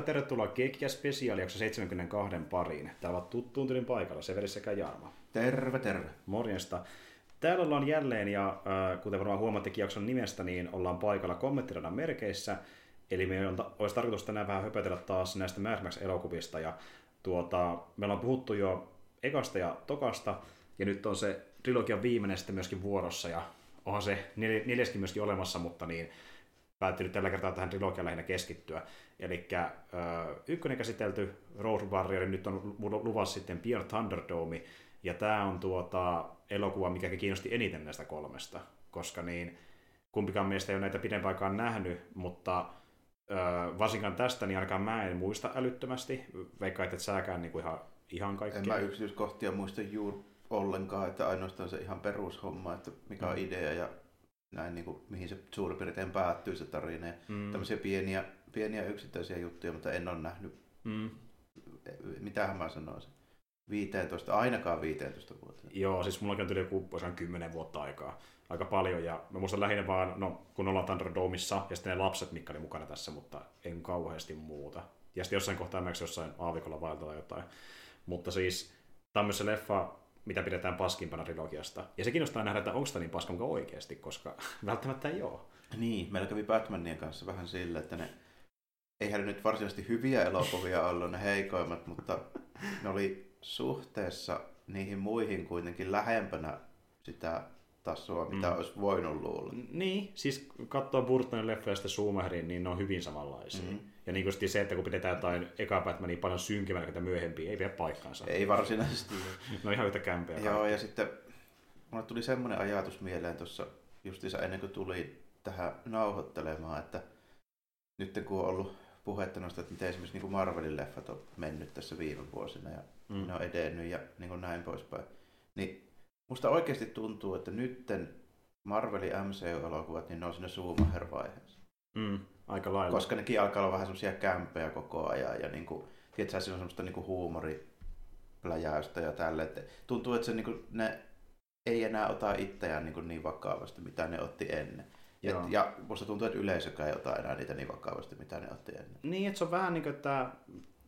Ja tervetuloa Geekkiä Spesiaalijakso 72 pariin. Täällä ovat tuttuun tyylin paikalla Severi sekä Jarmo. Terve, terve. Morjesta. Täällä ollaan jälleen ja äh, kuten varmaan huomattekin jakson nimestä, niin ollaan paikalla kommenttiradan merkeissä. Eli meillä on, olisi tarkoitus tänään vähän höpötellä taas näistä Mad Max-elokuvista. Ja tuota, me ollaan puhuttu jo ekasta ja tokasta, ja nyt on se trilogian viimeinen sitten myöskin vuorossa, ja onhan se nel- neljäskin myöskin olemassa, mutta niin päättynyt tällä kertaa tähän trilogiaan lähinnä keskittyä. Eli ykkönen käsitelty, Road Warrior, nyt on luvassa sitten Pierre Thunderdome, ja tämä on tuota elokuva, mikä kiinnosti eniten näistä kolmesta, koska niin kumpikaan meistä ei ole näitä pidempään aikaan nähnyt, mutta ö, varsinkaan tästä, niin ainakaan mä en muista älyttömästi, vaikka et sääkään niin kuin ihan, ihan kaikkea. En mä yksityiskohtia muista juuri ollenkaan, että ainoastaan se ihan perushomma, että mikä on Mm. idea ja näin, niin kuin, mihin se suurin piirtein päättyy se tarina. Ja Mm. Tämmöisiä pieniä, pieniä yksittäisiä juttuja, mutta en ole nähnyt, Mm. mitähän mä sanoisin, 15, ainakaan 15 vuotta. Joo, siis mullakin on tuli joku osan 10 vuotta aikaa. Aika paljon, ja mä muistan lähinnä vaan, no kun ollaan Thunderdomeissa, ja sitten ne lapset, mitkä oli mukana tässä, mutta en kauheasti muuta. Ja sitten jossain kohtaa mä jossain aavikolla vaeltaa jotain. Mutta siis tämmöisen leffa, mitä pidetään paskimpana trilogiasta. Ja se kiinnostaa nähdä, että onko tämä niin paska oikeasti, koska välttämättä ei ole. Niin, meillä kävi Batmanien kanssa vähän sillä, että ne, eihän ne nyt varsinaisesti hyviä elokuvia ollut ne heikoimmat, mutta ne oli suhteessa niihin muihin kuitenkin lähempänä sitä tasoa, mitä Mm. mm. olisi voinut luulla. Niin, siis kun katsoo Burtonin leffoja ja sitten Schumacherin, niin ne on hyvin samanlaisia. Mhm. Ja niin kuin se, että kun pidetään jotain eka Batmania paljon synkemmänä kuin myöhempiä, ei pidä paikkaansa. Ei varsinaisesti. Ne on ihan yhtä kämpeä. Joo, ja sitten mulle tuli semmoinen ajatus mieleen tuossa justiinsa ennen kuin tuli tähän nauhoittelemaan, että nyt kun on ollut puhetta noista, että miten esimerkiksi niin kuin Marvelin leffat on mennyt tässä viime vuosina ja Mm. ne on edennyt ja niin kuin näin poispäin, niin musta oikeasti tuntuu, että nytten Marvelin MCU-elokuvat, niin ne on siinä Schumacher-vaiheessa. Mm, aika lailla. Koska nekin alkaa olla vähän semmoisia kämpejä koko ajan ja niin kuin, tiedätkö, siinä on semmoista niin kuin huumoripläjäystä ja tälle. Että tuntuu, että se, niin kuin, ne ei enää ota itseään niin, kuin niin vakavasti, mitä ne otti ennen. Et, Joo. ja musta tuntuu, että yleisökään ei ota enää niitä niin vakavasti, mitä ne otti ennen. Niin, että se on vähän niin kuin, että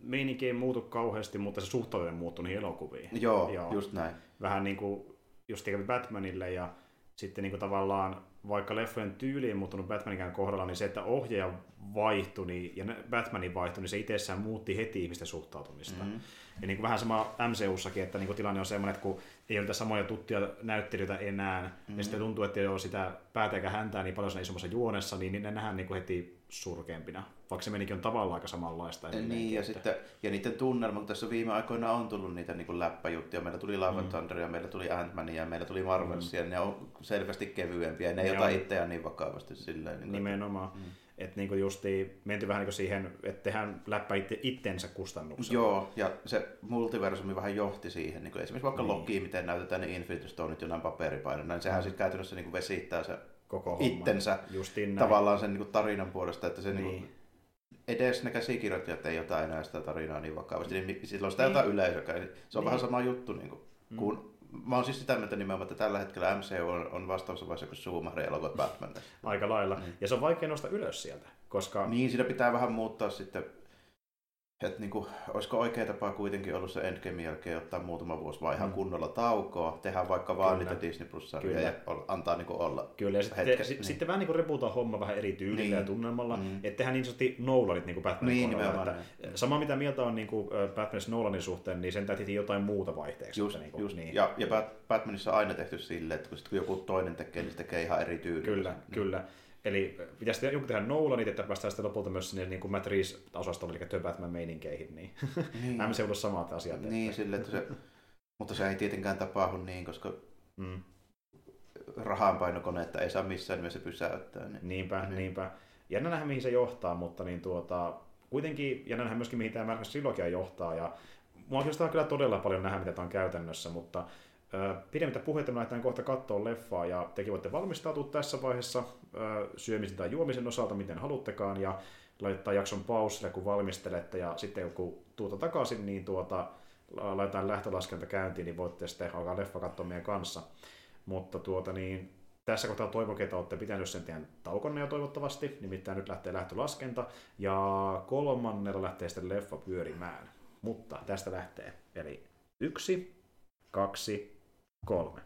meininki ei muutu kauheasti, mutta se suhtautuminen muuttuu niihin elokuviin. Joo, Joo. Just näin. Vähän niin kuin just Batmanille ja sitten niin kuin tavallaan vaikka leffojen tyyli ei muuttunut Batmanikään kohdalla, niin se, että ohjaaja vaihtui niin, ja Batmanin vaihtui, niin se itsessään muutti heti ihmisten suhtautumista. Mm. Ja niin kuin vähän sama MCUssakin, että niin kuin tilanne on semmoinen, että kun ei ole samoja tuttuja näyttelijöitä enää, mm. niin sitten tuntuu, että ei ole sitä päätä eikä häntää niin paljon siinä isommassa juonessa, niin ne nähdään niin kuin heti surkeampina. Vaikka se menikin on tavallaan aika samanlaista. Niin, ja, että- sitten, ja niiden tunnelma, kun tässä viime aikoina on tullut niitä niin läppäjuttuja. Meillä tuli Love and Thunder ja meillä tuli Ant-Man ja meillä tuli Marvelsia. Mm. Ne on selvästi kevyempiä ja ne ei Ne ota on. itseään niin vakavasti. Silleen, niin Nimenomaan. Mm. Että niinku justiin menty vähän niinku siihen, että tehdään läppä itse, itsensä kustannuksella. Joo, ja se multiversumi vähän johti siihen. Niin kuin esimerkiksi vaikka Niin. Loki, miten näytetään ne Infinity Stoneit jonain paperipainoina. Niin sehän sitten käytännössä niin kuin vesittää se Koko itsensä Justiin näin. tavallaan sen niin kuin tarinan puolesta, että se Niin. niin. Edes ne käsikirjoittajat ei ota enää sitä tarinaa niin vakavasti, niin silloin sitä ei ota yleisökään. Se on Niin. vähän sama juttu. Niin kuin, Mm. kun, mä oon siis sitä mieltä nimenomaan, että tällä hetkellä MCU on, on vastaavassa vaiheessa kuin Schumacher elokuva Batman. Aika lailla. Niin. Ja se on vaikea nostaa ylös sieltä, koska Niin, siinä pitää vähän muuttaa sitten, että niinku, olisiko oikea tapa kuitenkin ollut se Endgamein jälkeen ottaa muutama vuosi vaan ihan Mm. kunnolla taukoa, tehdä vaikka vaan Kyllä. niitä Disney Plus-sarjoja Kyllä. ja antaa niinku olla. Kyllä, ja sitten, hetken, sit, niin. sitten vähän niin kuin reputaan homma vähän eri tyylillä Niin. ja tunnelmalla, mm. Mm. että tehdään niin sanotusti Nolanit niin kuin Batmanin Niin, kohdalla. nimenomaan Että sama mitä mieltä on niin kuin Batmanissa Nolanin suhteen, niin sen täytyy jotain muuta vaihteeksi. Just, niin kuin, just. Niin. Ja, ja Bat- Batmanissa on aina tehty silleen, että kun, sit, kun joku toinen tekee, niin se tekee ihan eri tyylillä. Kyllä, Niin. kyllä. Eli pitäisi joku tehdä Nolanit, että päästään sitten lopulta myös sinne niin kuin Matt Reeves-osastolle, eli The Batman-meininkeihin, niin Niin, MCUlla samat asiat. niin sille, että se, mutta se ei tietenkään tapahdu niin, koska Mm. rahanpainokonetta ei saa missään nimessä pysäyttää. Niin. Niinpä, niin. niinpä. Jännä nähdä, mihin se johtaa, mutta niin tuota, kuitenkin jännä nähdä myöskin, mihin tämä Trilogia johtaa. Ja mua kiinnostaa kyllä todella paljon nähdä, mitä tämä on käytännössä, mutta pidemmittä puheita me lähdetään kohta katsoa leffaa ja tekin voitte valmistautua tässä vaiheessa syömisen tai juomisen osalta, miten haluttekaan, ja laittaa jakson pausille, kun valmistelette, ja sitten kun tuuta takaisin, niin tuota, laitetaan lähtölaskenta käyntiin, niin voitte sitten alkaa leffa katsoa meidän kanssa. Mutta tuota niin, tässä kohtaa toivon, että olette pitänyt sen teidän taukonne jo toivottavasti, nimittäin nyt lähtee lähtölaskenta, ja kolmannella lähtee sitten leffa pyörimään. Mutta tästä lähtee, eli yksi, kaksi, kolme.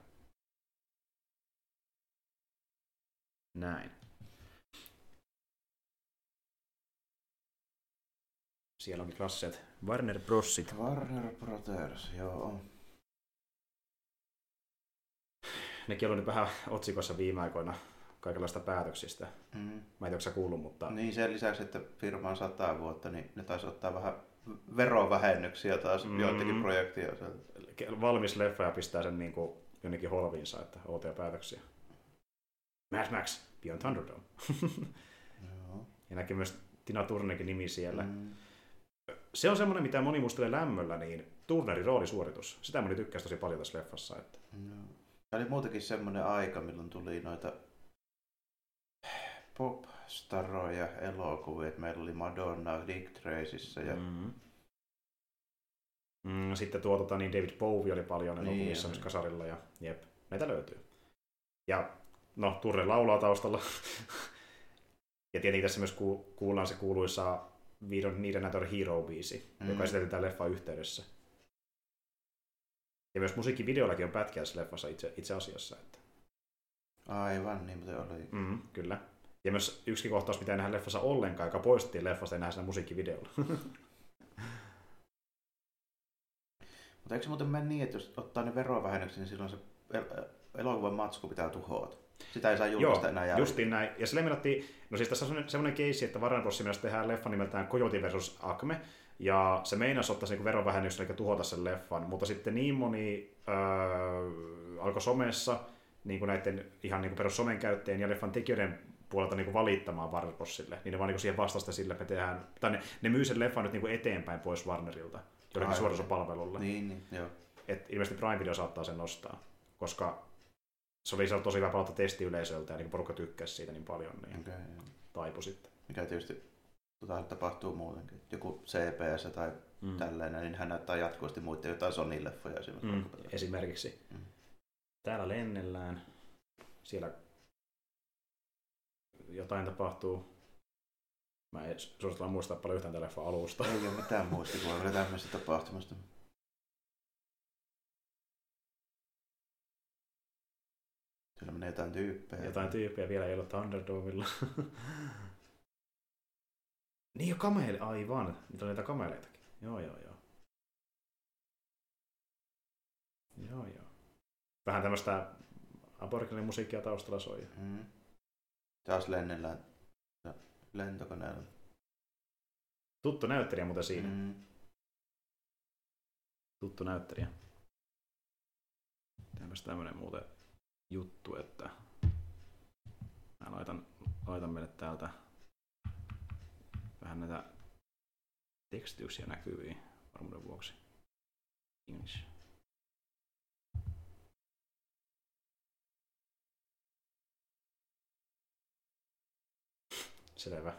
Näin. Siellä onkin klasseet Warner Brosit. Warner Brothers, joo. Nekin on ollut vähän otsikossa viime aikoina kaikenlaista päätöksistä. Mm. Mä en tiedä, kuullut, mutta... Niin, sen lisäksi, että firma on sata vuotta, niin ne taisi ottaa vähän verovähennyksiä taas mm. joitakin projektia. Valmis leffa ja pistää sen niin kuin jonnekin holviinsa, että outoja päätöksiä. Mad Max, Beyond Thunderdome. Joo. ja näkyy myös Tina Turnekin nimi siellä. Mm. Se on semmoinen, mitä moni muistelee lämmöllä, niin Turnerin roolisuoritus. Sitä moni tykkäsi tosi paljon tässä leffassa. Että... Tämä oli muutenkin semmoinen aika, milloin tuli noita pop-staroja elokuvia. Meillä oli Madonna Dick Tracyssä ja mm-hmm. Mm, sitten tuo, tota, niin David Bowie oli paljon niin, elokuvissa myös kasarilla ja jep, näitä löytyy. Ja no, Turre laulaa taustalla. ja tietenkin tässä myös ku, kuullaan se kuuluisa We Don't Need Another Hero-biisi, mm. joka esitetään leffa yhteydessä. Ja myös musiikkivideollakin on pätkiä tässä leffassa itse, itse asiassa. Että... Aivan, niin mutta oli. Mm, kyllä. Ja myös yksi kohtaus, mitä ei nähdä leffassa ollenkaan, joka poistettiin leffasta, ei nähdä siinä musiikkivideolla. Mutta eikö se muuten mene niin, että jos ottaa ne verovähennykset, niin silloin se elokuvan matsku pitää tuhota? Sitä ei saa julkaista Joo, enää jälkeen. justiin näin. Ja sille menattiin, no siis tässä on semmoinen keissi, että Warner Bros. tehdään leffa nimeltään Coyote versus Acme, ja se meinasi ottaa sen verovähennyksen eli tuhota sen leffan, mutta sitten niin moni öö, alkoi somessa niin kuin näiden ihan niin kuin perus somen käyttäjien ja leffan tekijöiden puolelta niin kuin valittamaan Warner Brosille, niin ne vaan niin siihen vastasta sille, että me tehdään, tai ne, ne myy sen leffan nyt niin kuin eteenpäin pois Warnerilta jollekin suorasopalvelulle. Niin, niin, joo. Et ilmeisesti Prime Video saattaa sen nostaa, koska se oli tosi hyvä palautta testiyleisöltä ja niin porukka tykkäsi siitä niin paljon, niin okay, taipu sitten. Mikä tietysti tota, tapahtuu muutenkin. Joku CPS tai mm. tällainen, niin hän näyttää jatkuvasti muiden jotain Sony-leffoja esimerkiksi. Mm, esimerkiksi. Mm. Täällä lennellään, siellä jotain tapahtuu. Mä en suositella muistaa paljon yhtään telefon alusta. Ei ole mitään muistikuvaa tämmöistä tapahtumasta. Siellä menee jotain tyyppejä. Jotain tyyppejä vielä ei ole Thunderdomilla. niin jo kameli, aivan. Niitä on niitä kameleitakin. Joo, joo, joo. Joo, joo. Vähän tämmöistä musiikkia taustalla soi. Mm. Taas lennellään lentokoneella. Tuttu näyttelijä muuten siinä. Mm. Tuttu näyttelijä. Tämmöistä tämmönen muuten juttu, että mä laitan, laitan meille täältä vähän näitä tekstityksiä näkyviin varmuuden vuoksi. English. Selvä.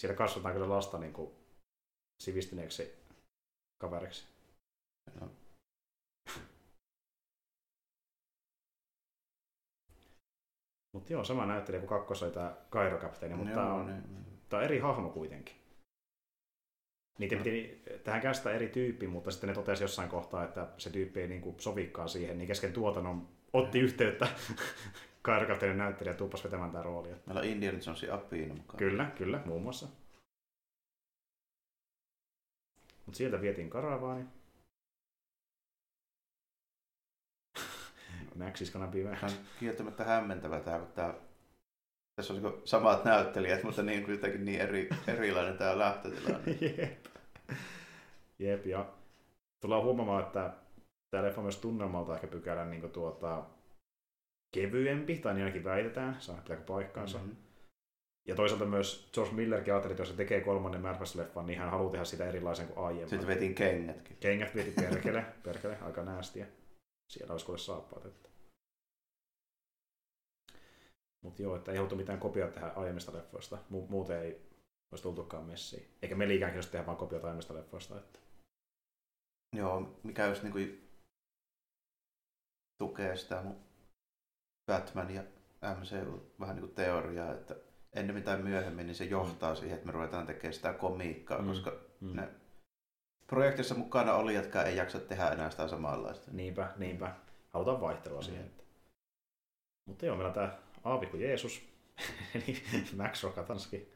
Siellä kasvataan kyllä lasta niin kuin sivistyneeksi kaveriksi. No. Mutta joo, sama näyttelijä kuin kakkos oli tämä Kairo Kapteeni, mutta tämä on. Tää on eri hahmo kuitenkin. Niitä no. piti tähän kästä eri tyyppi, mutta sitten ne totesi jossain kohtaa, että se tyyppi ei niin sovikaan siihen, niin kesken tuotannon otti yhteyttä karkateinen näyttelijä tuupas vetämään tämä roolia. Meillä on Indiana Jonesin appiin mukaan. Kyllä, kyllä, muun muassa. Mutta sieltä vietiin karavaani. Max is gonna be Max. Tämä on kieltämättä hämmentävä tämä, kun tämä tässä on niin samat näyttelijät, mutta niin kuitenkin niin eri, erilainen tämä lähtötilanne. Jep. Jep, ja tullaan huomaamaan, että tämä leffa on myös tunnelmalta ehkä pykälän niin tuota, kevyempi, tai niin ainakin väitetään, saa pitääkö paikkaansa. Mm-hmm. Ja toisaalta myös George Millerkin ajatteli, että jos se tekee kolmannen Mad leffan niin hän haluaa tehdä sitä erilaisen kuin aiemmin. Sitten vetin kengätkin. Kengät veti perkele, perkele, aika näästiä. Siellä olisi kuule saappaat. Että. Mutta joo, että ei haluttu mitään kopioa tehdä aiemmista leffoista. Mu- muuten ei olisi tultukaan messiin. Eikä me liikään jos tehdä vaan kopioita aiemmista leffoista. Että. Joo, mikä jos niinku tukee sitä mun Batman ja MCU vähän niin kuin teoriaa, että ennen tai myöhemmin niin se johtaa siihen, että me ruvetaan tekemään sitä komiikkaa, mm. koska mm. ne projektissa mukana oli, jotka ei jaksa tehdä enää sitä samanlaista. Niinpä, niinpä. Halutaan vaihtelua mm. siihen. Mutta joo, meillä on tämä Aavikko Jeesus, eli Max Rokatanski.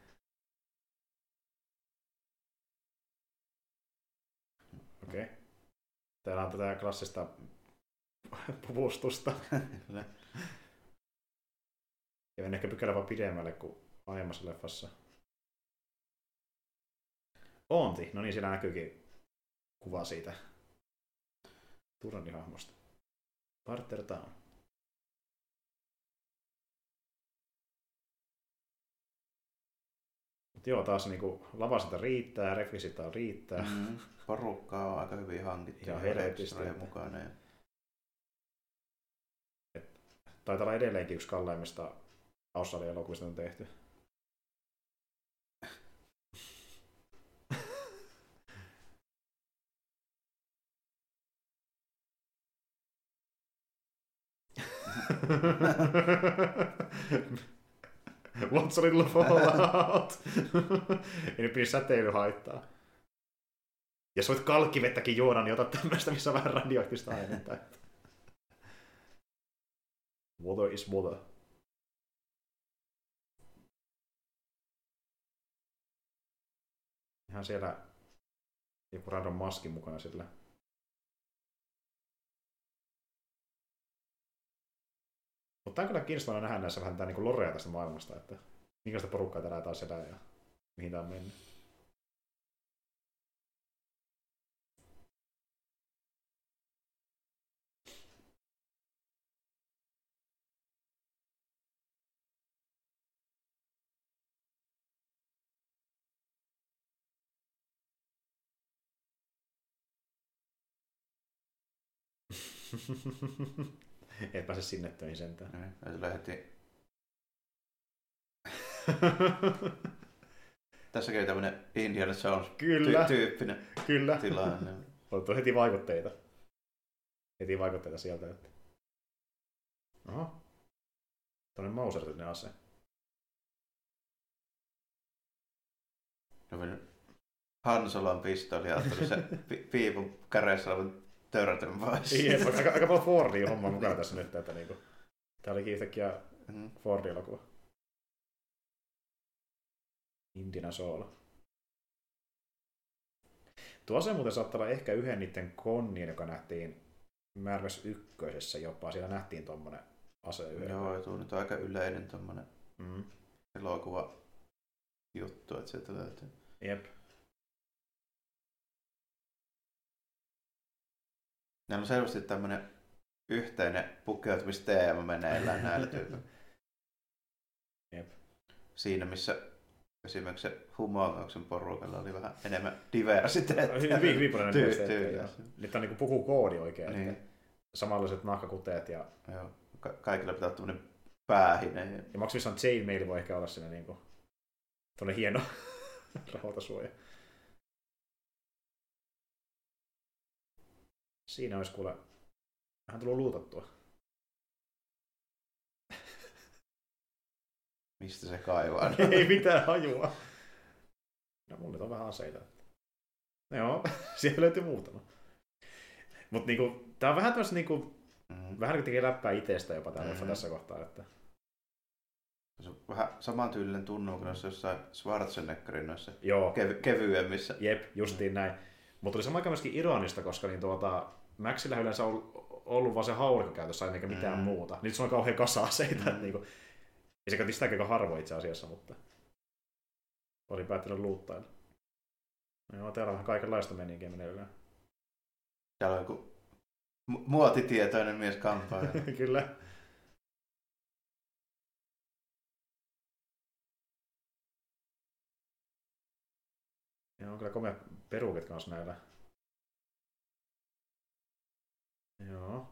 Okei. Okay. Täällä on tätä klassista puvustusta. ja mennä ehkä pykälä vaan pidemmälle kuin aiemmassa leffassa. Onti, no niin, siellä näkyykin kuva siitä Turanin hahmosta. Parter Town. Mutta joo, taas niinku lavasita riittää, rekvisitaa riittää. Mm, porukkaa on aika hyvin hankittu. Ja helvetisti. mukana. Ja... taitaa olla edelleenkin yksi kalleimmista Australia-elokuvista on tehty. What's a little fallout? Ei nyt säteily haittaa. Jos voit kalkkivettäkin juoda, niin ota tämmöistä, missä on vähän radioaktiivista ainetta. Water is water. Ihan siellä joku random maski mukana sillä. Mutta tämä on kyllä kiinnostavaa nähdä näissä vähän tämä niin lorea tästä maailmasta, että minkälaista porukkaa täällä taas elää ja mihin tämä on mennyt. Ei pääse sinne töihin sentään. Ei, heti... Tässä käy tämmönen Indiana Jones Kyllä. Ty- tyyppinen Kyllä. tilanne. Otettu heti vaikutteita. Heti vaikutteita sieltä. Että... Oho. Tuonne mausertinen ase. No, Hansolan pistooli ja se piipun käreessä olevan törtön pois. Jep, aika, aika paljon Fordia hommaa mukana tässä nyt. Että niinku, tää olikin yhtäkkiä mm. Ford-elokuva. Indina Soola. Tuo se muuten saattaa olla ehkä yhden niiden konnin, joka nähtiin Märväs ykkösessä jopa. Siellä nähtiin tuommoinen ase yhden. Joo, tuo nyt on aika yleinen tuommoinen mm. elokuva juttu, että se löytyy. Jep. Näillä on selvästi tämmöinen yhteinen pukeutumisteema meneillään näillä tyypillä. Jep. Siinä missä esimerkiksi se humoauksen porukalla oli vähän enemmän diversiteettiä. Hyvin, paljon diversiteettiä. Nyt on niin pukukoodi oikein. Niin. Että samanlaiset nahkakuteet. Ja... Joo. Ka- kaikilla pitää olla tämmöinen päähine. Ja maksimissaan chainmail voi ehkä olla siinä niin kuin, hieno rahoitasuoja. Siinä olisi kuule vähän tullut luutattua. Mistä se kaivaa? Ei mitään hajua. No mulla on vähän aseita. No joo, siellä löytyy muutama. Mutta niinku, tää on vähän tämmöistä niinku, mm. vähän niin tekee läppää itsestä jopa tää mm. tässä kohtaa. Että... Se on vähän samantyylinen tunnu kuin noissa jossain Schwarzeneggerin noissa Joo. Kev- kevyemmissä. Jep, justiin mm. näin. Mutta oli samaan aikaan myöskin ironista, koska niin tuota, Maxilla yleensä on ollut vaan se haulikko käytössä eikä mitään mm. muuta. Nyt se on kauhean kasa aseita. Mm. Niin kuin, ei se käytti sitäkään harvoin itse asiassa, mutta oli päättänyt luuttailla. No joo, täällä on vähän kaikenlaista meniinkin meneillään. Täällä on joku mu- muotitietoinen mies kampaaja. Kyllä. Ja on kyllä komea perukit kanssa näillä. Joo.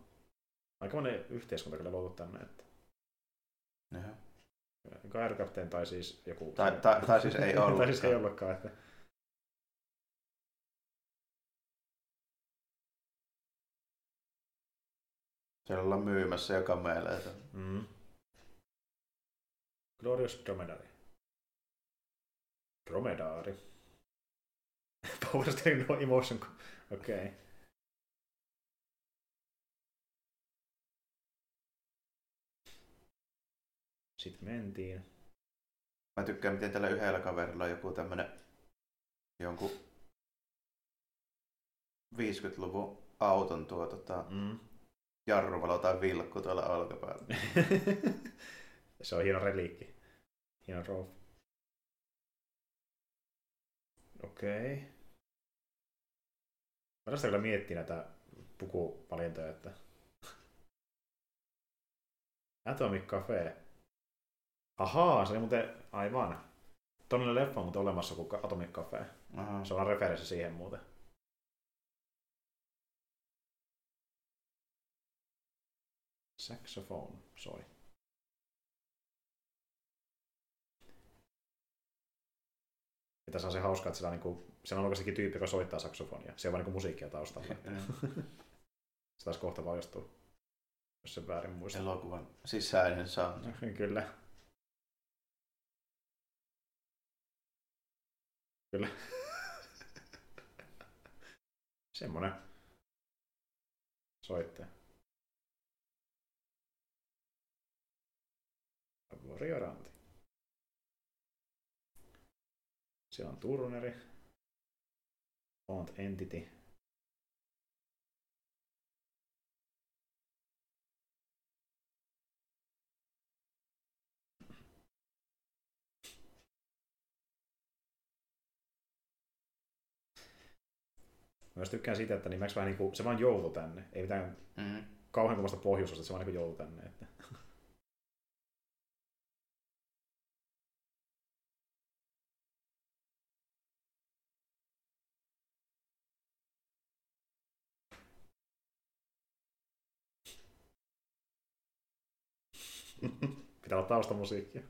Aika monen yhteiskunta kyllä luotu tänne, että Jaha. Air Captain tai siis joku... Tai, tai, tai siis ei ollut. tai siis ei ollutkaan, että... Siellä ollaan myymässä jo kameleita. Mm. Glorious Dromedary. Dromedari. Power Steering No Emotion. Okei. Okay. Sitten mentiin. Mä tykkään, miten tällä yhdellä kaverilla on joku tämmönen jonkun 50-luvun auton tuo tota, Mm. jarruvalo tai vilkku tuolla olkapäällä. Se on hieno reliikki. Hieno roof. Okei. Okay. Mä tästä kyllä miettii näitä pukuvalintoja, että Atomic Cafe. Ahaa, se oli muuten aivan. Todellinen leffa on muuten olemassa kuin Atomic Cafe. Aha. Se on referenssi siihen muuten. Saxophone soi. Ja tässä on se hauska, että siellä on, niinku, siellä on oikeastikin tyyppi, joka soittaa saksofonia. Se on vaan niinku musiikkia taustalla. Se taisi kohta valjastua, jos se väärin muistaa. Elokuvan sisäinen. No, Kyllä. Kyllä. Semmonen soittaja. Varioranti. Siellä on turneri. Font Entity. Myös tykkään siitä, että niin vähän niinku, se vaan joulu tänne. Ei mitään Mm. kauhean kovasta pohjoisesta, se vaan niinku joulu tänne. Että. Pitää olla taustamusiikkia.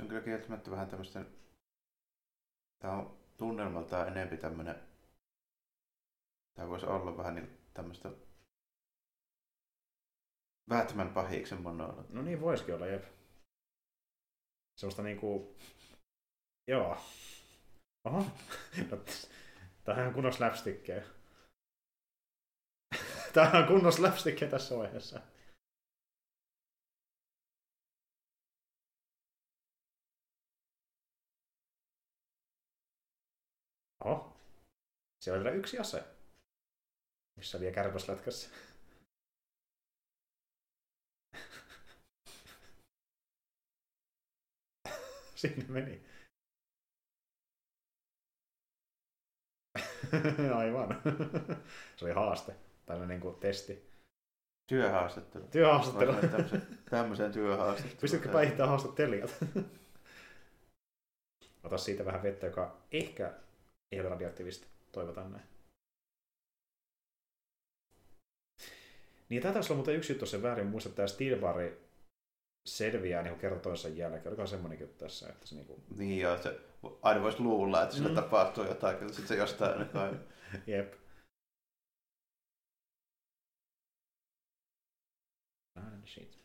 Se on kyllä kieltämättä vähän tämmöistä... Tää on tunnelmaltaan enempi tämmönen... Tää voisi olla vähän niin tämmöistä... Batman pahiksen monologi. No niin voisikin olla, jep. Semmoista niinku... Joo. Oho. No, Tämähän on kunnon slapstickkejä. Tämähän on kunnon slapstickkejä tässä vaiheessa. Siellä on vielä yksi ase. Missä vielä kärpäslätkässä. Sinne meni. Aivan. Se oli haaste. Tällainen niin kuin testi. Työhaastattelu. Työhaastattelu. Tämmöiseen, tämmöiseen työhaastatteluun. Pystytkö päihittämään haastattelijat? Ota siitä vähän vettä, joka ehkä ei ole radioaktiivista. Toivotaan näin. Niin tämä taisi olla muuten yksi juttu, jos en väärin muista, että tämä Steelbari selviää niin kerta toisensa jälkeen. Semmoinen juttu tässä, että se niinku... Niin joo, se aina voisi luulla, että sillä Mm. tapahtuu jotain, mutta sitten se jostain aina. Jep. Ah, shit.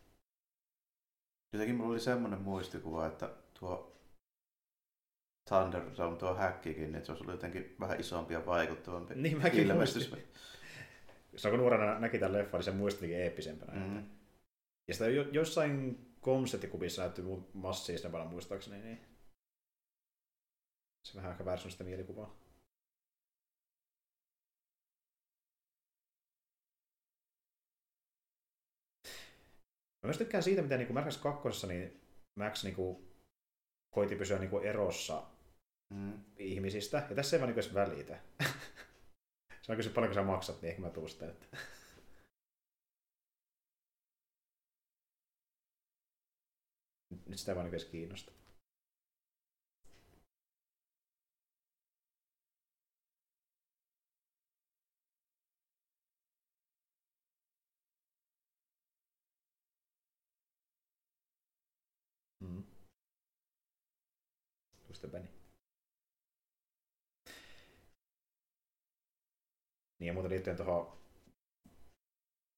Jotenkin mulla oli semmoinen muistikuva, että tuo Thunderdome, tuo häkkikin, niin se olisi ollut jotenkin vähän isompi ja vaikuttavampi niin, mäkin ilmestys. Muistin. Se kun nuorena näki tämän leffan, niin se muistikin eeppisempänä. Mm. Ja sitä jo, jossain konserttikubissa näytti massiivisempana muistaakseni, niin se vähän ehkä väärsyn sitä mielikuvaa. Mä myös tykkään siitä, miten niinku niin Max 2. Niin Max niin kuin, koiti pysyä niin kuin erossa Mm. ihmisistä, ja tässä ei vaan niin välitä. se on kysyä paljonko sä maksat, niin ehkä mä tuun sitten. Että... Nyt sitä ei vaan niin kiinnosta. Mm. Just meni. Niin ja muuten liittyen tuohon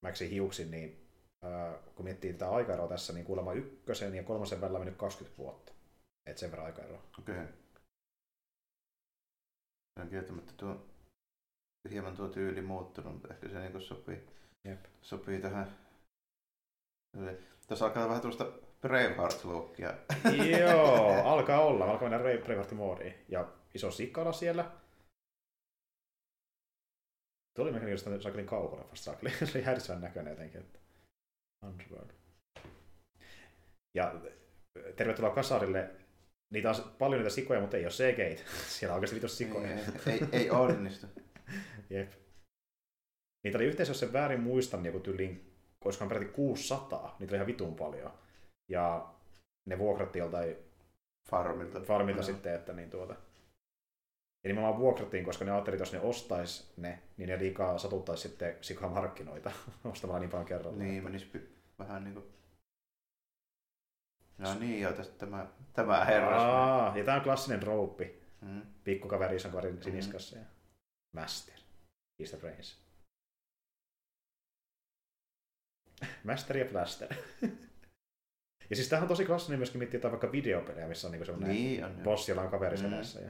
Maxin hiuksin, niin ää, kun miettii tätä aikaeroa tässä, niin kuulemma ykkösen ja kolmosen välillä on mennyt 20 vuotta. Et sen verran aikaeroa. Okei. Okay. Se on kieltämättä tuo, hieman tuo tyyli muuttunut, mutta ehkä se niinku sopii, Jep. sopii tähän. Tässä alkaa vähän tuosta Braveheart-lookia. Joo, alkaa olla. Alkaa mennä Ray Braveheart moodiin. Ja iso sikkala siellä. Tuo oli melkein jostain saakelin kaukoleffasta saakeli. Se oli häiritsevän näköinen jotenkin. Että... Underworld. Ja tervetuloa kasarille. Niitä on paljon niitä sikoja, mutta ei ole CGI. Siellä on oikeasti vitos sikoja. ei, ei, ei onnistu. Jep. Niitä oli yhteensä, jos sen väärin muistan, niin joku tyyliin, koska peräti 600. Niitä oli ihan vitun paljon. Ja ne vuokrattiin joltain Farmilta. farmilta sitten, että niin tuota. Ja nimenomaan vuokrattiin, koska ne ajatteli, että jos ne ostais ne, niin ne liikaa satuttaisi sitten sikohan markkinoita ostamalla niin paljon kerralla. Niin, menis py- vähän niinku... No niin, joo, tästä tämä, tämä herras. Aa, ja tämä on klassinen rouppi. Mm. Pikkukaveri ison kaverin siniskassa. Ja Master. He's the brains. Master ja Blaster. ja siis tämähän on tosi klassinen myöskin miettiä jotain vaikka videopelejä, missä on niinku semmoinen Niin on. joo. bossi, jolla on kaveri Mm. selässä. Ja...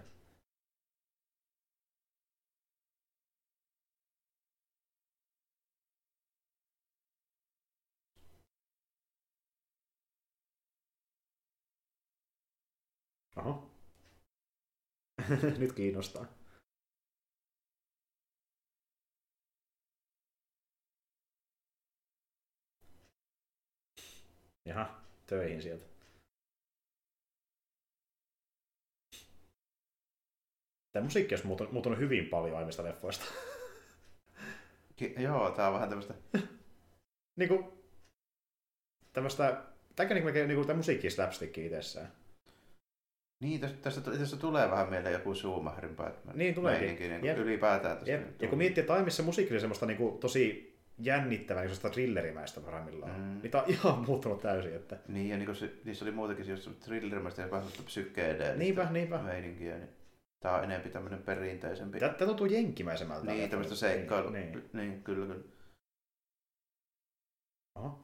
Nyt kiinnostaa. Jaha, töihin sieltä. Tämä musiikki olisi muuttunut, muuttunut hyvin paljon aiemmista leffoista. Ki- joo, tää on vähän tämmöstä... niinku, tämmöistä, tämäkin niinku, melkein niinku, tämä musiikki slapstick itsessään. Niin, tästä, tästä, tulee vähän mieleen joku Schumacherin Batman. Niin tuleekin. Meininki, niin Jep. ylipäätään tästä. Jep. niin Ja kun tulee. miettii, että aiemmissa musiikki oli semmoista niinku, tosi jännittävää, niin semmoista thrillerimäistä parhaimmillaan. Mm. Niin tää on ihan muuttunut täysin. Että... Niin, ja niin se, niissä oli muutakin jos thrillerimäistä ja vähän sellaista psykeedeellistä Niinpä, niinpä. meininkiä. Niin tää on enemmän tämmönen perinteisempi. Tämä tuntuu jenkkimäisemmältä. niin, tämmöistä seikkailua. Niin, Niin, niin. niin. kyllä, kyllä. Oho.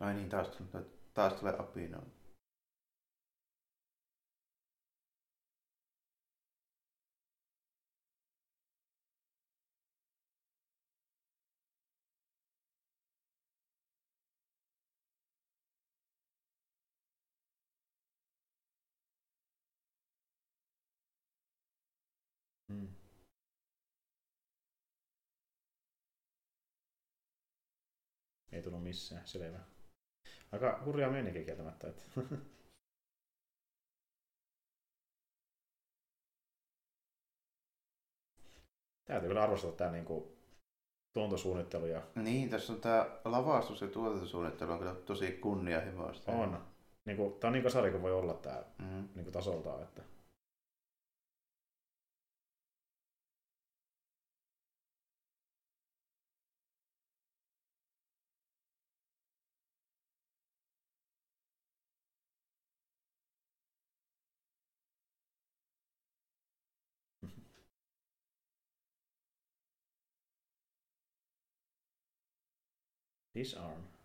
Ai niin, taas, tulee- taas tulee apina. Missään, selvä. Aika hurjaa meininkiä kieltämättä. Että... Täytyy kyllä arvostaa tämä niinku tuontosuunnittelu ja Niin, tässä on tää lavastus ja tuotantosuunnittelu on kyllä tosi kunnianhimoista. on. Niinku, tää on niin kasari kuin voi olla tää Mm. niinku tasoltaan. Että... this arm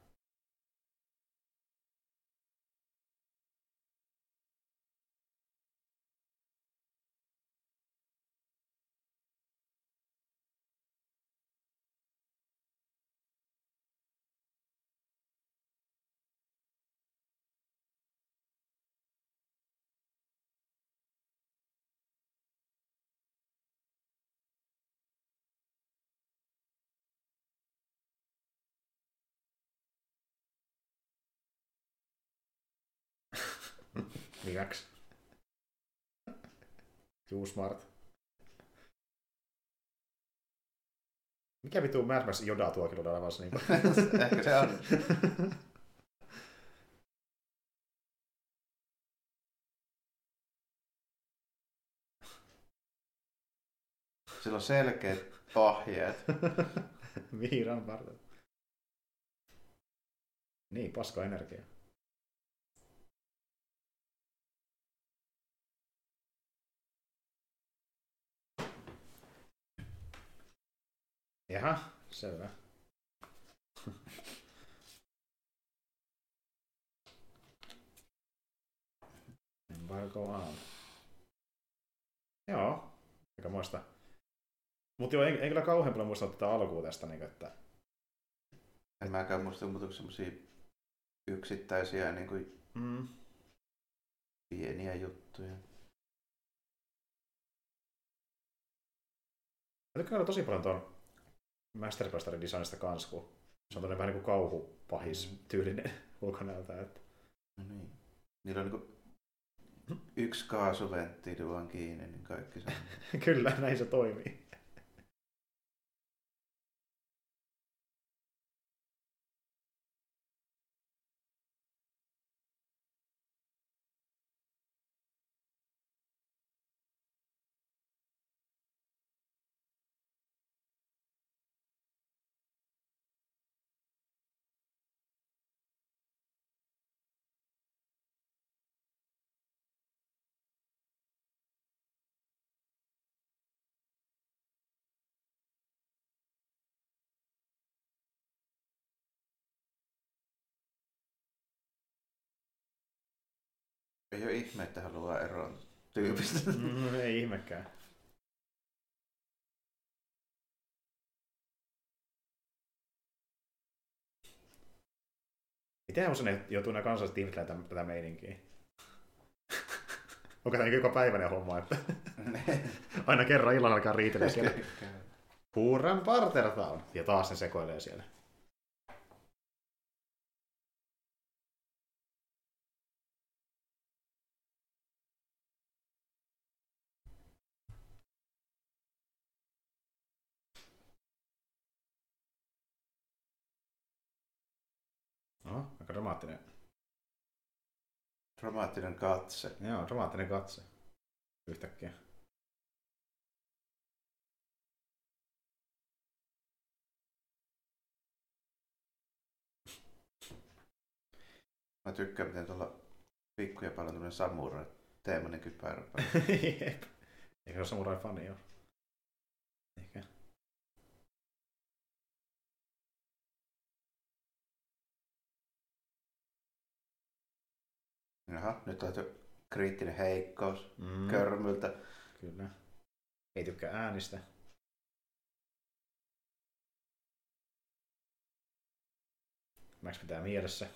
Nimeksi. Too smart. Mikä vitu Mad Max Joda tuokin on olemassa niin Ehkä se on. Sillä on selkeät ohjeet. Viiran varten. Niin, paska energia. Jaha, selvä. Embargo on. Joo, aika muista. Mutta joo, en, en, kyllä kauhean paljon muista tätä alkua tästä, niin että En mäkään muista muuta semmosia yksittäisiä niin kuin mm, pieniä juttuja. Mä tykkään tosi paljon tuon Master Blasterin designista kans, kun se on vähän niin kuin kauhupahis tyylinen ulkonäöltä. Että... No niin. Niillä on niin kuin yksi kaasuventtiili vaan kiinni, niin kaikki se on. Kyllä, näin se toimii. Ei ole ihme, että haluaa eroon tyypistä. Mm, ei ihmekään. Miten usein ne joutuu nämä kansalliset ihmettelemään tätä meininkiä? Onko tämä joka päiväinen homma, että aina kerran illalla alkaa riitellä siellä. Huuran Bartertown. Ja taas ne sekoilee siellä. Oho, aika dramaattinen. Dramaattinen katse. Joo, dramaattinen katse. Yhtäkkiä. Mä tykkään, miten tuolla pikkuja paljon tämmönen samurai teemainen kypärä. Jep. Eikö se ole samurai fani jo? Ehkä. Jaha, nyt löytyy kriittinen heikkous Mm, Körmyltä. Kyllä. Ei tykkää äänistä. Max pitää mielessä.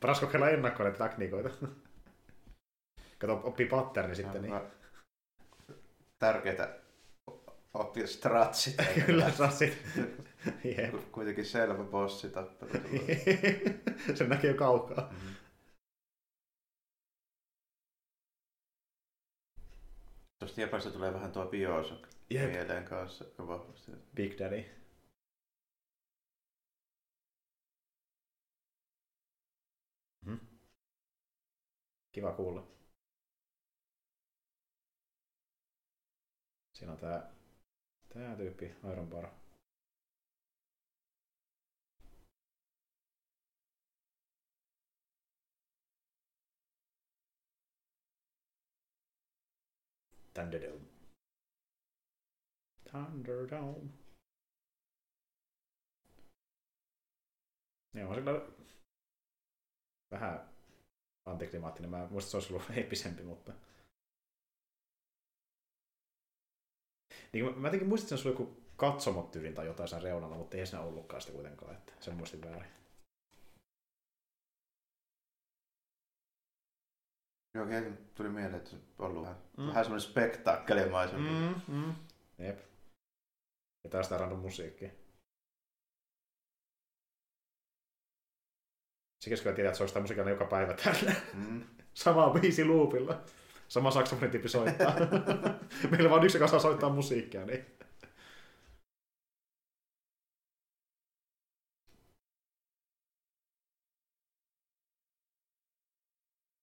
Paras kokeilla ennakkoon näitä takniikoita. Kato, oppii patterni sitten. Niin. Tärkeää oppia stratsit. Kyllä, sassit. Jep. Ku- Kuitenkin selvä bossitappelu. tulee. Sen näkee jo kaukaa. Mhm. Tuosta Japanista tulee vähän tuo Bioshock Jep. mieleen kanssa vahvasti. Big Daddy. Mhm. Kiva kuulla. Siinä on tää, tää tyyppi Iron Bar. Thunderdome. Thunderdome. Joo, on sillä vähän antiklimaattinen. Mä muistin, että se olisi ollut eeppisempi, mutta... Niin, mä, jotenkin muistin, että se oli joku katsomot tyylin tai jotain sen reunalla, mutta ei siinä ollutkaan sitä kuitenkaan, että sen muistin väärin. Joo, tuli mieleen, että se on ollut vähän, Mm. vähän semmoinen spektaakkelimaisen. Mm. Mm. Jep. Ja tästä random musiikki. Siksi kyllä tiedät, että se olisi musiikilla joka päivä täällä. Mm. Sama biisi loopilla. Sama saksofonityyppi soittaa. Meillä vaan yksi, joka saa soittaa musiikkia. Niin.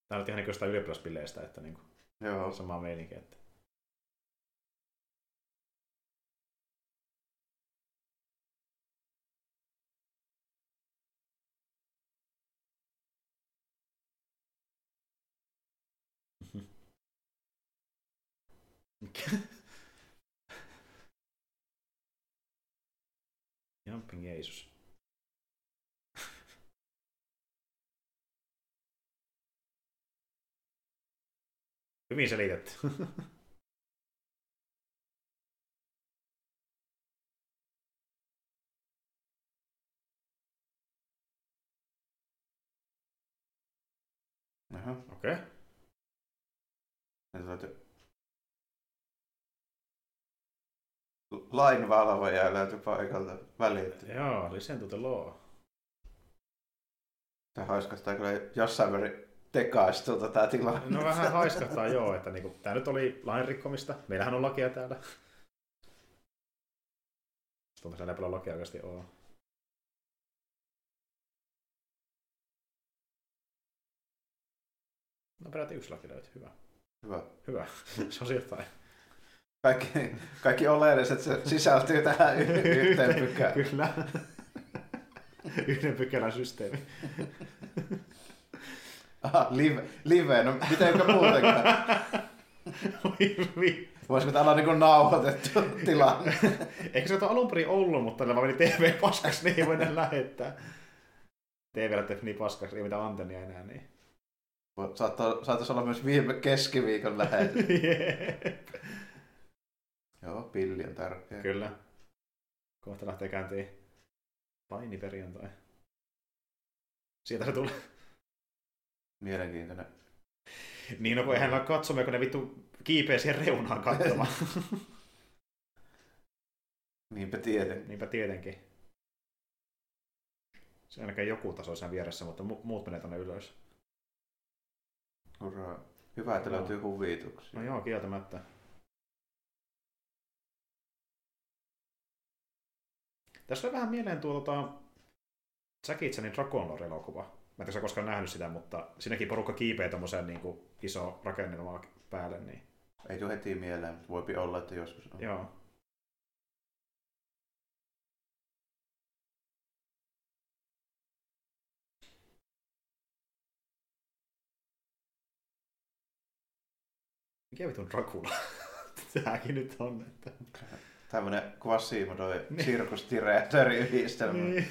Tää on ihan niin ylioppilaspileistä, että niin kuin Joo. sama meininki. Että... Mikä? Jumping Jeesus. Hyvin selitetty. Aha. Okei. Okay. Lainvalvoja löytyi paikalta välitty. Joo, listen to the law. Tämä haiskastaa kyllä jossain määrin tekaistulta tämä tilanne. No vähän haiskahtaa joo, että niinku, tämä nyt oli lain rikkomista. Meillähän on lakia täällä. Tuntuu siellä ei paljon lakia oikeasti ole. No peräti yksi laki löytyy. Hyvä. Hyvä. Hyvä. Se on jotain. Kaikki, kaikki oleelliset se sisältyy tähän y- yhteen pykään. Kyllä. Yhden pykälän systeemi. Aha, live, live, no mitenkä muutenkaan? Voisiko täällä olla niin nauhoitettu tilanne? Eikö se ole alun perin ollut, mutta ne vaan meni TV paskaksi, niin ei voi lähettää. TV lähtee niin paskaksi, ei mitään antennia enää, niin. Saattaisi olla myös viime keskiviikon lähetys. Jep. Joo, pilli on tärkeä. Kyllä. Kohta lähtee käyntiin painiperjantai. Sieltä se tulee. Mielenkiintoinen. Niin, no kun eihän ole katsomme, kun ne vittu kiipeä siihen reunaan katsomaan. Niinpä tieten. Niinpä tietenkin. Se ainakaan joku taso siinä vieressä, mutta mu- muut menee tonne ylös. Hurraa. Hyvä, että Joo. löytyy huvituksia. No joo, kieltämättä. Tässä on vähän mieleen tuo tota, Jackie Chanin Dragon Lore-elokuva. Mä en tiedä, koskaan nähnyt sitä, mutta siinäkin porukka kiipeää tommosen niin kuin, iso rakennelma päälle. Niin, Ei tule heti mieleen, mutta voipi olla, että joskus on. joo. Mikä vitun Dracula? Tämäkin nyt on. Että... Tämmönen Quasimodoi Niin. sirkustireettori yhdistelmä. Niin.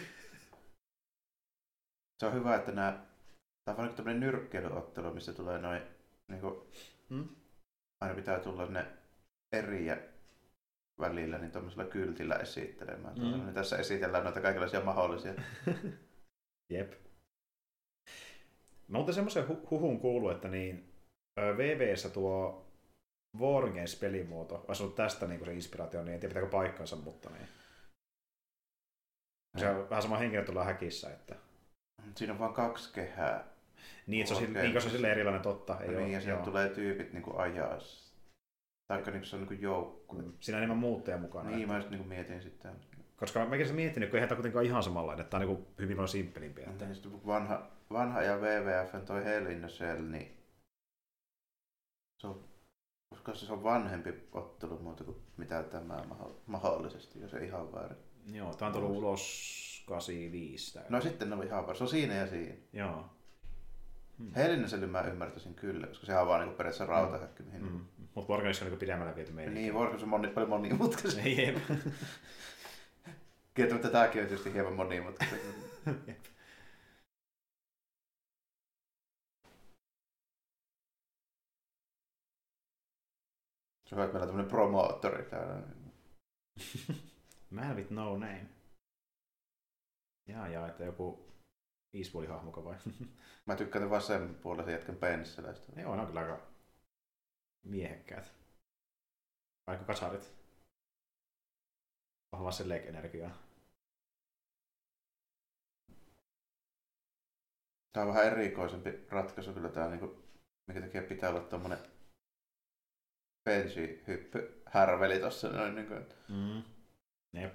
Se on hyvä, että nämä... Tämä on niin tämmöinen nyrkkeilyottelu, missä tulee noin... Niin kuin, Hmm? aina pitää tulla ne eriä välillä, niin tuommoisella kyltillä esittelemään. Mm. Mm. Niin tässä esitellään noita kaikenlaisia mahdollisia. Jep. Mä muuten semmoisen hu- huhun kuuluu, että niin VVssä tuo War Games-pelimuoto olisi ollut tästä niin se inspiraatio, niin en tiedä pitääkö paikkansa, mutta niin. Se on vähän sama henkilö tuolla häkissä, että Siinä on vain kaksi kehää. niin, se on, okay. niin, se on silleen erilainen totta. Ei Ei ole, niin, ja siinä tulee tyypit niin kuin ajaa. Taikka niin kuin se on niin kuin joukkue. Mm. Siinä on enemmän muutteja mukana. Niin, että, mä just niin kuin mietin sitten. koska mäkin olen miettinyt, kun eihän tämä kuitenkaan ihan samanlainen, että tämä on niin hyvin paljon simppelimpiä. Että... Ja sitten vanha, vanha ja WWF toi Hell in a Cell, niin se on, koska se on vanhempi ottelu muuta kuin mitä tämä mahdollisesti, jos ei ihan väärin. Joo, tämä on tullut ulos 85. tää. No sitten ne oli ihan väärin. Se on siinä ja siinä. Joo. Hmm. Hell in a Cellin mä ymmärtäisin kyllä, koska sehän on vaan niin periaatteessa rautahäkki, mihin Mm. Mutta Wargames on niin pidemmällä viety meidän. Niin, voisiko se moni, paljon monimutkaisempi. Jep. Kieltämättä tämäkin on tietysti hieman monimutkainen. Se että meillä tämmöinen promoottori täällä. Man with no name. Jaa, jaa, että joku Eastwoodin hahmoko vai? Mä tykkään vasemmanpuolisen jätkän pensseleistä. ne on, on kyllä aika miehekkäät. Vaikka kasarit. Vahvaa se energiaa. Tää on vähän erikoisempi ratkaisu kyllä tää, niinku, mikä takia pitää olla tommonen bensi-hyppy härveli tossa noin niinku, Mm. Jep.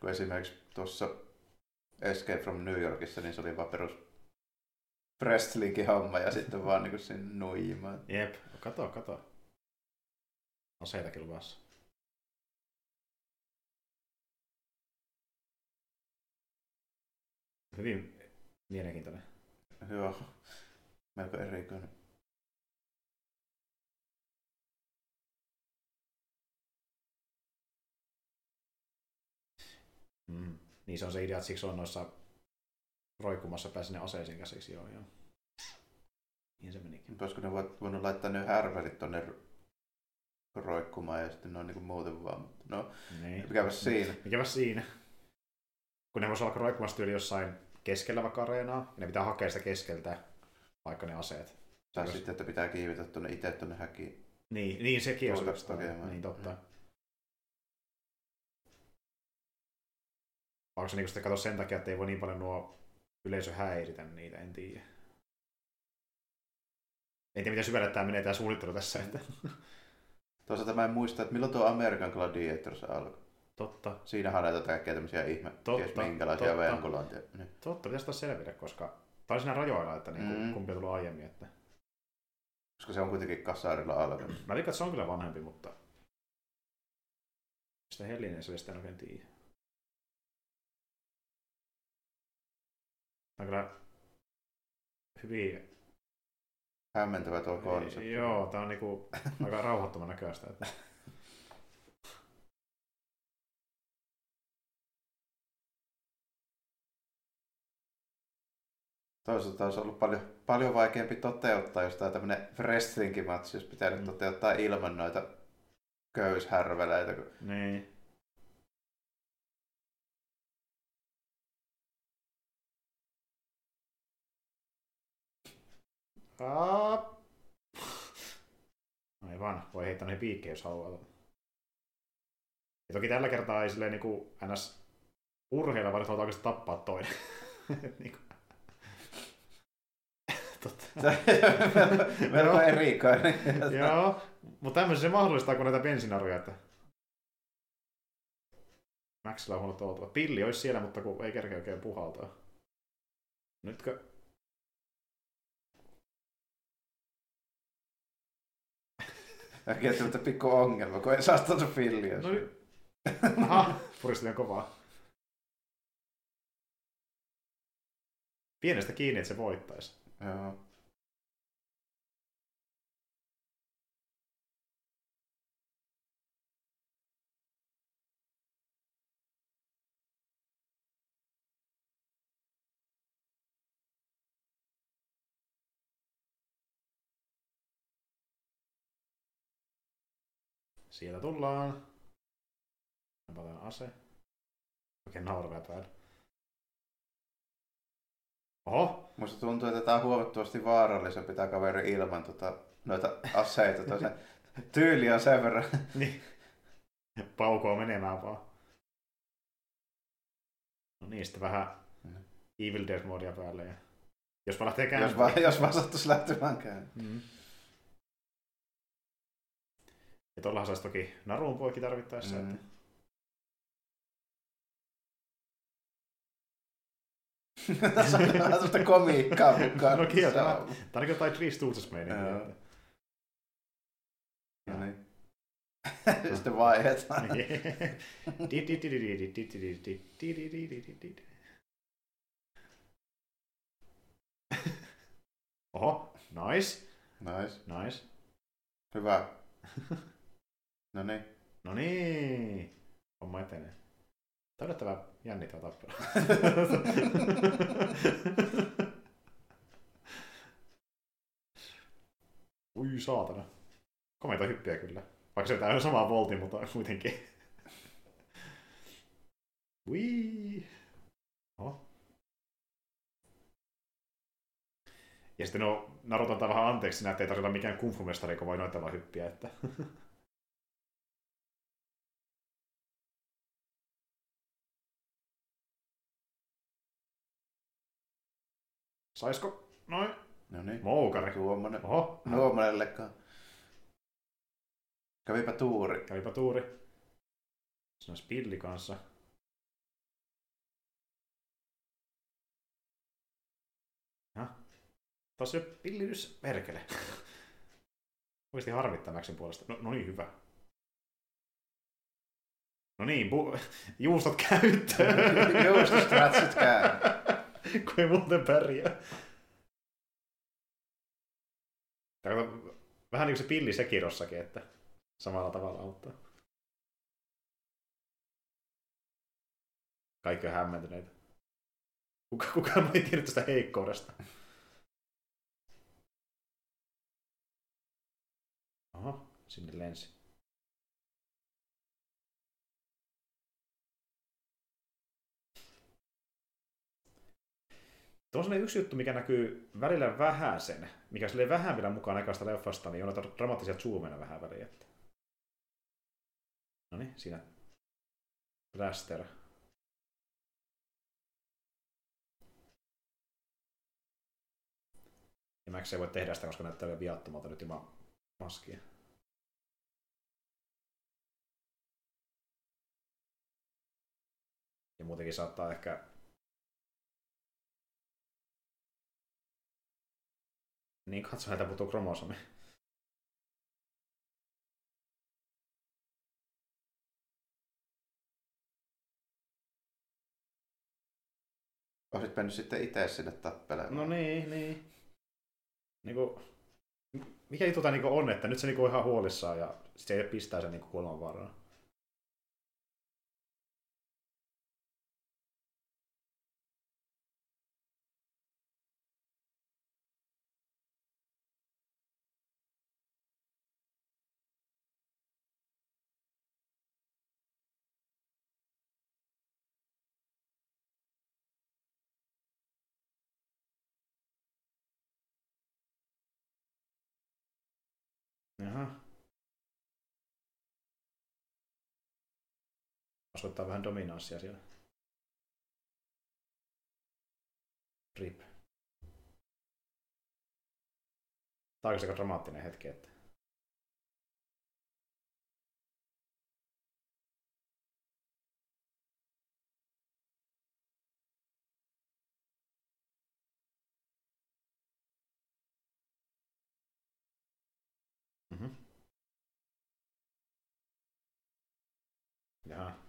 kun esimerkiksi tuossa Escape from New Yorkissa, niin se oli vaan perus wrestlingin homma ja sitten vaan niinku sinne nuijimaan. Jep. Kato, kato. Aseitakin luvassa. Hyvin mielenkiintoinen. Joo, melko erikoinen. Mm. Niin se on se idea, että siksi on noissa roikkumassa pääsi ne aseisiin käsiksi. Joo, joo. Niin se menikin. Mutta olisiko ne voinut laittaa ne härvelit tonne roikkumaan ja sitten ne on niinku muuten vaan. Mutta no, Niin. mikäpä siinä. Mikäpä siinä? Kun ne voisi olla roikkumassa tyyli jossain keskellä vaikka areenaa, ja ne pitää hakea sitä keskeltä, vaikka ne aseet. Tai sitten, että pitää kiivetä tuonne itse tuonne häkiin. Niin, niin sekin on hakemaan. Niin totta. Mm. Onko se niinku sitten katso sen takia, että ei voi niin paljon nuo yleisö häiritä niitä, en tiedä. En tiedä, miten syvälle tämä menee tämä suunnittelu tässä. Että... Toisaalta mä en muista, että milloin tuo American Gladiators alkoi. Totta, Siinähän on näitä kaikkea tämmöisiä ihme, Totta, ties minkälaisia totta. venkulantia. Niin. totta, pitäisi taas selvitä, koska on siinä rajoilla, että niinku, Mm. kumpi on tullut aiemmin. Että... Koska se on kuitenkin kasarilla alkanut. Mä veikkaan, että se on kyllä vanhempi, mutta sitä Hellinen se sitä en oikein tiedä. On kyllä hyvin... Hämmentävä tuo konsepti. Joo, tää on niinku aika rauhattoman näköistä. Että... Toisaalta olisi ollut paljon, paljon vaikeampi toteuttaa, jos tämä tämmöinen wrestling-matsi olisi pitänyt Mm. toteuttaa ilman noita köyshärveleitä. kun- Niin. Aa. Aivan, voi heittää noihin piikkejä, jos haluaa. Ja toki tällä kertaa ei silleen niinku ns. urheilla, vaan oikeasti tappaa toinen. niinku. Totta. Melko erikoinen. Joo, mutta tämmöisen se mahdollistaa, kun näitä bensinaruja, että Maxilla on huonot oltava. Pilli olisi siellä, mutta kun ei kerkeä oikein puhaltaa. Nytkö? Äkkiä tulta pikku ongelma, kun ei saa tuota filliä. No nyt. Aha, puristelen kovaa. Pienestä kiinni, että se voittaisi. Joo. Sieltä tullaan. Napataan ase. Oikein nauravaa päällä. Oho, Musta tuntuu, että tämä on huomattavasti vaarallisempi tämä kaveri ilman tota, noita aseita. Tota, se tyyli on sen verran. Niin. Paukoo menemään vaan. No niin, sitten vähän Mm. Evil Dead modia päälle. Ja... Jos vaan lähtee Jos käyntiin. vaan, jos vaan sattuisi lähtemään käyntiin. Mm. Ja tuollahan saisi toki naruun poikki tarvittaessa. Mm. Että... Tässä on sellaista komiikkaa mukaan. No Se tämä- on- niin jotain Three Stooges meininkiä. No niin. Sitten vaihdetaan. Oho, nice, Nice. nice. Hyvä. No niin. No niin, homma etenee. Tämä on yllättävän jännittävä tappelu. Ui saatana. Komeita hyppiä kyllä. Vaikka se on sama voltti, mutta kuitenkin. Ui. Oho. Ja sitten no, Naruto antaa vähän anteeksi että ei tarvitse olla mikään kungfu-mestari, kun voi noita vaan hyppiä. Että... Saisko? Noin. No niin. Moukari. Tuommoinen. Oho, Tuommoinellekaan. Kävipä tuuri. kävipä tuuri. Siinä on spilli kanssa. Häh? Tuossa on pillitys perkele. Oikeasti harmittaa Maxin puolesta. No, no niin, hyvä. No niin, bu- juustot käyttöön. Juustostratsit käy. kun ei muuten pärjää. Tää on vähän niin kuin se pilli Sekirossakin, että samalla tavalla auttaa. Kaikki on hämmentyneitä. Kuka, kukaan ei tiedä tästä heikkoudesta. Oho, sinne lensi. Tuo on yksi juttu, mikä näkyy välillä vähän sen, mikä sille vähän vielä mukaan näköistä leffasta, niin on näitä dramaattisia zoomeja vähän väliä. No niin, siinä Blaster. Ja Max ei voi tehdä sitä, koska näyttää vielä viattomalta nyt ilman maskia. Ja muutenkin saattaa ehkä Niin katso, näitä puuttuu kromosomi. Olisit mennyt sitten itse sinne tappelemaan. No niin, niin. Niinku, mikä juttu tää niinku on, että nyt se niinku on ihan huolissaan ja se ei pistää sen niinku kuolemanvaaraan. Jaha. Osoittaa vähän dominanssia siellä. Rip. Tämä on aika dramaattinen hetki, että Mhm. Jaha.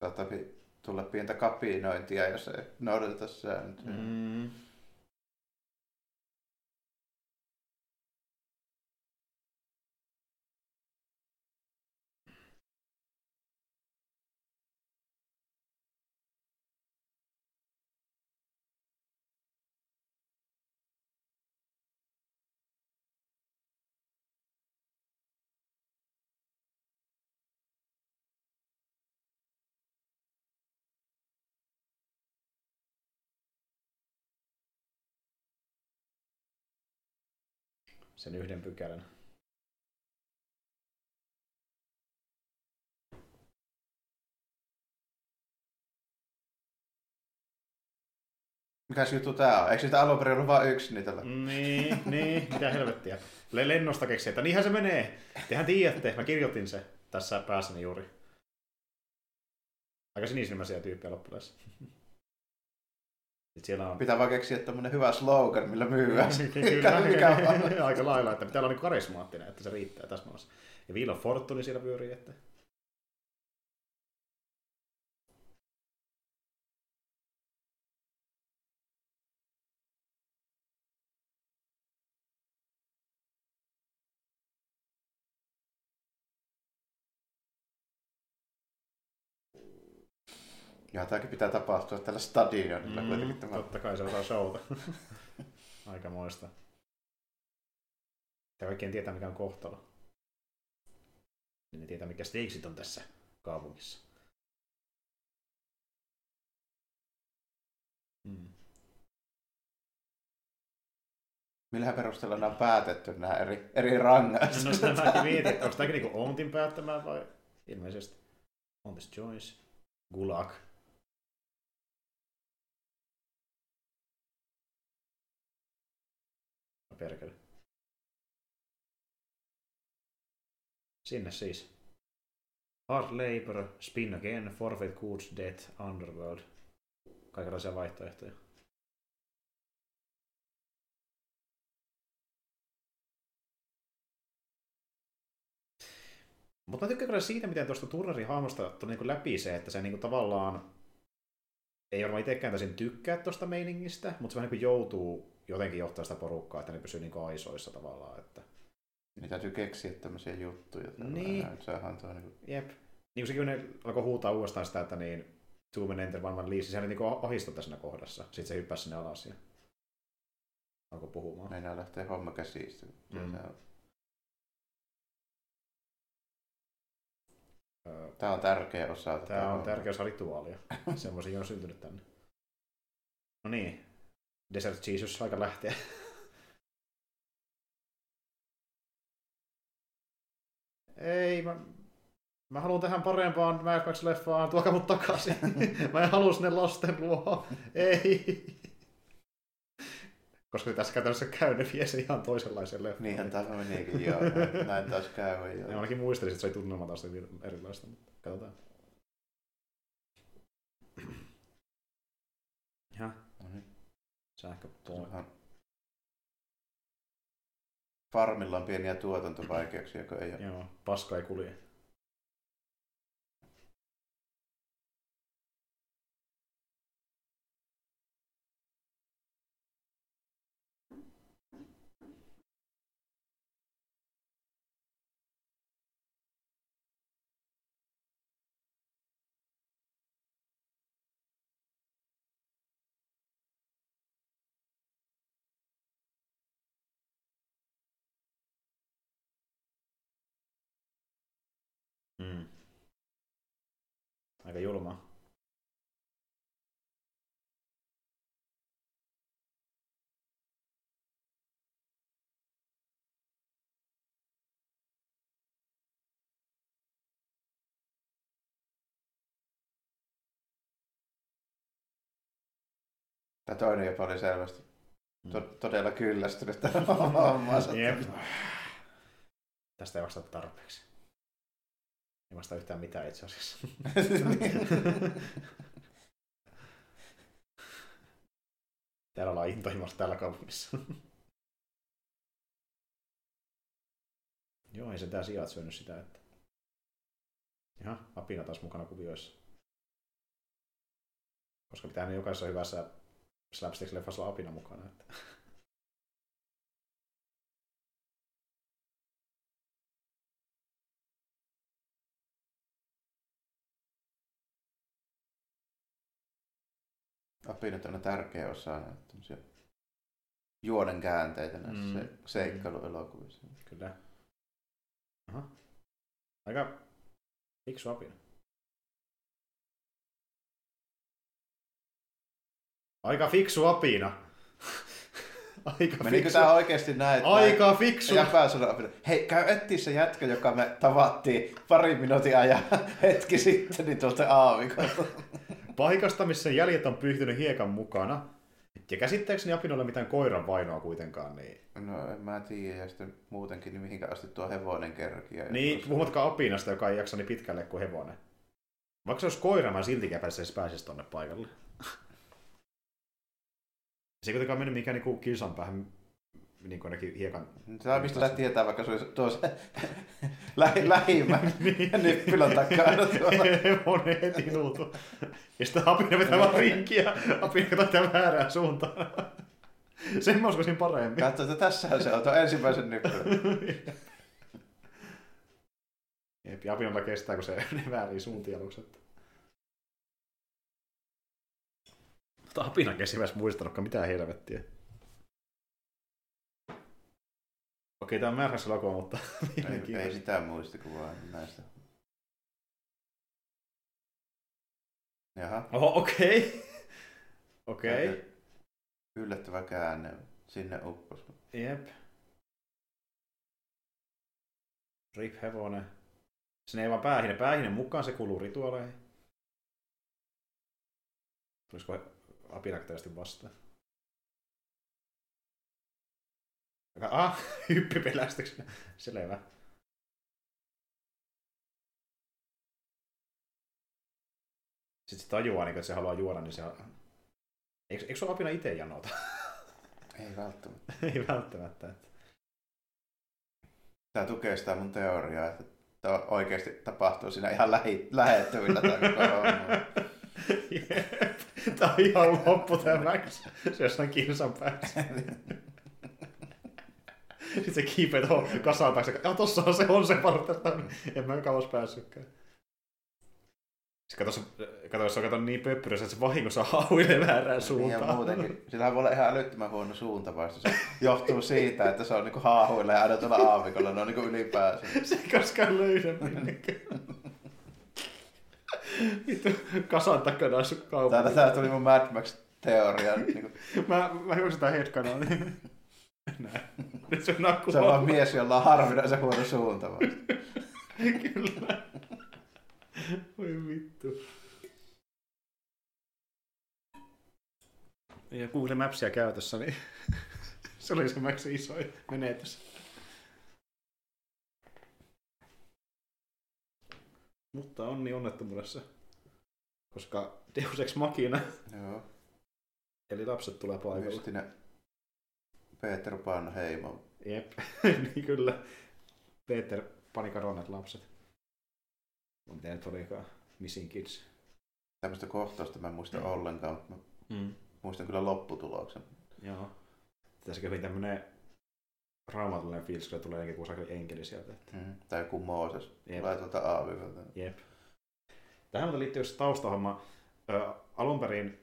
Saattaa tulla pientä kapinointia, jos ei noudateta sääntöjä. Mm. Sen yhden pykälän. Mikäs juttu tää on? Eikö sitä alun perin ollut vain yksi niitä? Niin, niin, mitä helvettiä. Le- lennosta keksi, että niinhän se menee. Tehän tiedätte, mä kirjoitin se tässä päässäni juuri. Aika sinisilmäisiä tyyppejä loppupeleissä. Sitten siellä on... Pitää vaan keksiä tämmönen hyvä slogan, millä myyään. Kyllä, mikä aika lailla, että pitää olla niin karismaattinen, että se riittää tässä maassa. Ja Wheel of Fortune siellä pyörii, että... Ja tämäkin pitää tapahtua tällä stadionilla mm, kuitenkin tämä. totta kai se osaa showta. Aika moista. Ja kaikkien tietää, mikä on kohtalo. Niin ne tietää, mikä stakesit on tässä kaupungissa. Mm. Millähän perusteella nämä on päätetty, nämä eri, eri rangaistukset? No sitä mäkin mietin, että onko tämäkin niinku Ontin päättämään vai ilmeisesti Ontis Joyce, Gulag. Perkele. Sinne siis. Hard labor, spin again, forfeit goods, death, underworld. Kaikenlaisia vaihtoehtoja. Mutta mä tykkään kyllä siitä, miten tuosta turnarin hahmosta tuli niin läpi se, että se niin tavallaan ei varmaan itsekään täysin tykkää tuosta meiningistä, mutta se vähän niin joutuu jotenkin johtaa sitä porukkaa, että ne pysyy niin aisoissa tavallaan. Että... Niin täytyy keksiä tämmöisiä juttuja. Niin. Sehän on niin kuin... Jep. Niin kuin sekin, ne alkoi huutaa uudestaan sitä, että niin two men enter, one man leave, siis hän niin ohistui siinä kohdassa. Sitten se hyppäsi sinne alas ja alkoi puhumaan. Meinaa lähtee homma käsistä. Mm. Tämä on tärkeä osa. Tämä on tärkeä osa rituaalia. Semmoisia on syntynyt tänne. No niin. Desert Jesus aika lähteä. Ei, mä, mä haluan tähän parempaan Mad Max-leffaan, tuokaa mut takaisin. mä en halua sinne lasten luo. Ei. Koska tässä käytännössä käy, ne vie se ihan toisenlaisen leffan. Niinhän tämä menikin, joo. Näin taas käy. Ja ainakin muistelisin, että se ei tunnelma taas erilaista, mutta katsotaan. Ja. Sähköpoint. Farmilla on pieniä tuotantovaikeuksia, kun ei ole. Joo, paska ei kulje. Aika julma. Tämä toinen jopa oli selvästi mm. to- todella kyllästynyt tähän hommaansa. Jep. Tästä ei vastata tarpeeksi. Ei vasta yhtään mitään itse asiassa. Täällä ollaan intohimossa täällä kaupungissa. Joo, ei se tää sijat syönyt sitä, että... Jaha, apina taas mukana kuvioissa. Koska pitää jokaisessa hyvässä slapstick-leffassa olla apina mukana. Että... apinat on tärkeä osa näitä juonen käänteitä näissä mm. seikkailuelokuvissa. Kyllä. Aha. Aika fiksu apina. Aika fiksu apina. Aika Menikö fiksu. tämä oikeasti näin? Aika fiksu. Hei, käy etsiä se jätkä, joka me tavattiin pari minuutin ajan hetki sitten niin tuolta aavikolta paikasta, missä jäljet on pyyhtynyt hiekan mukana. Ja käsittääkseni Apinolla mitään koiran vainoa kuitenkaan, niin... No en mä tiedä, ja sitten muutenkin, niin mihinkä asti tuo hevonen kerkiä. Niin, koska... puhumattakaan Apinasta, joka ei jaksa niin pitkälle kuin hevonen. Vaikka se olisi koira, mä siltikään pääsisi pääsisi tonne paikalle. Se ei kuitenkaan mennyt mikään niinku kilsan päähän niin kuin ainakin hiekan... Tämä mistä tietää, vaikka se olisi tuossa lähi, lähimmän niin. nippylän takana. Hevonen heti nuutu. Ja sitten Apina vetää vaan rinkiä, Apina katsoo väärään suuntaan. Sen mä uskoisin paremmin. Katso, että tässähän se on tuo ensimmäisen nyppylän. Jep, ja Apinalla kestää, kun se väärin suuntia aluksi. Mutta Apina kesi myös muistanutkaan mitään helvettiä. Okei, tämä on määrässä logo, mutta... ei, ei sitä muista kuin vaan näistä. Jaha. Oho, okei. Okay. Okei. Okay. Yllättävä käänne. Sinne uppos. Jep. Rip hevonen. Sinne ei vaan päähine. Päähine mukaan se kuuluu rituaaleihin. Tulisiko apinaktaisesti vastaan? Ah, hyppipelästyksenä. Selvä. Sitten se tajuaa, niin, että se haluaa juoda, niin se... Eikö, eikö ole apina itse janota? Ei välttämättä. Ei välttämättä. Että... Tämä tukee sitä mun teoriaa, että tämä oikeasti tapahtuu siinä ihan lähi, lähettyvillä tämä koko homma. Jep. Tämä on ihan loppu tämä Max. Se jossain kilsan päässä. Sitten se kiipeä tuohon kasaan taakse. Ja tossa on se, on se vartalo. En mä kauas päässytkään. Sitten kato, kato, jos on kato niin pöppyrössä, että se vahingossa hauilee väärään suuntaan. Niin ja muutenkin. Sillähän voi olla ihan älyttömän huono suuntavaisto. Se johtuu siitä, että se on niinku haahuilla ja aina tuolla aavikolla. Ne on niinku ylipäänsä. Se ei koskaan löydä minnekään. Vittu, kasan takana sun kaupunki. Täällä tää tuli mun Mad Max-teoria. Niin Mä, mä hyväksyn tää headkanaa. Näin. Nyt se on nakku se on vaan mies, jolla on harvinaisen huono suuntavaisto. Kyllä. Voi vittu. Ja Google Mapsia käytössä, niin se oli se Maxin isoin menetys. Mutta onni onnettomuudessa, koska Deus Ex Machina, Joo. eli lapset tulee paikalle. Mystinen Peter Pan heimo. Jep, niin kyllä. Peter panikaronnet lapset. Miten nyt olikaan? Missing Kids. Tämmöistä kohtausta mä en muista Mm. ollenkaan, mutta mä Mm. muistan kyllä lopputuloksen. Joo. Tässä hyvin tämmönen raamatullinen fiilis, kun tulee joku sakeli enkeli sieltä. Että... Mm. Tai joku Mooses. Jep. Tulee tuolta aavikolta. Jep. Tähän liittyy just taustahomma. Ö, alun perin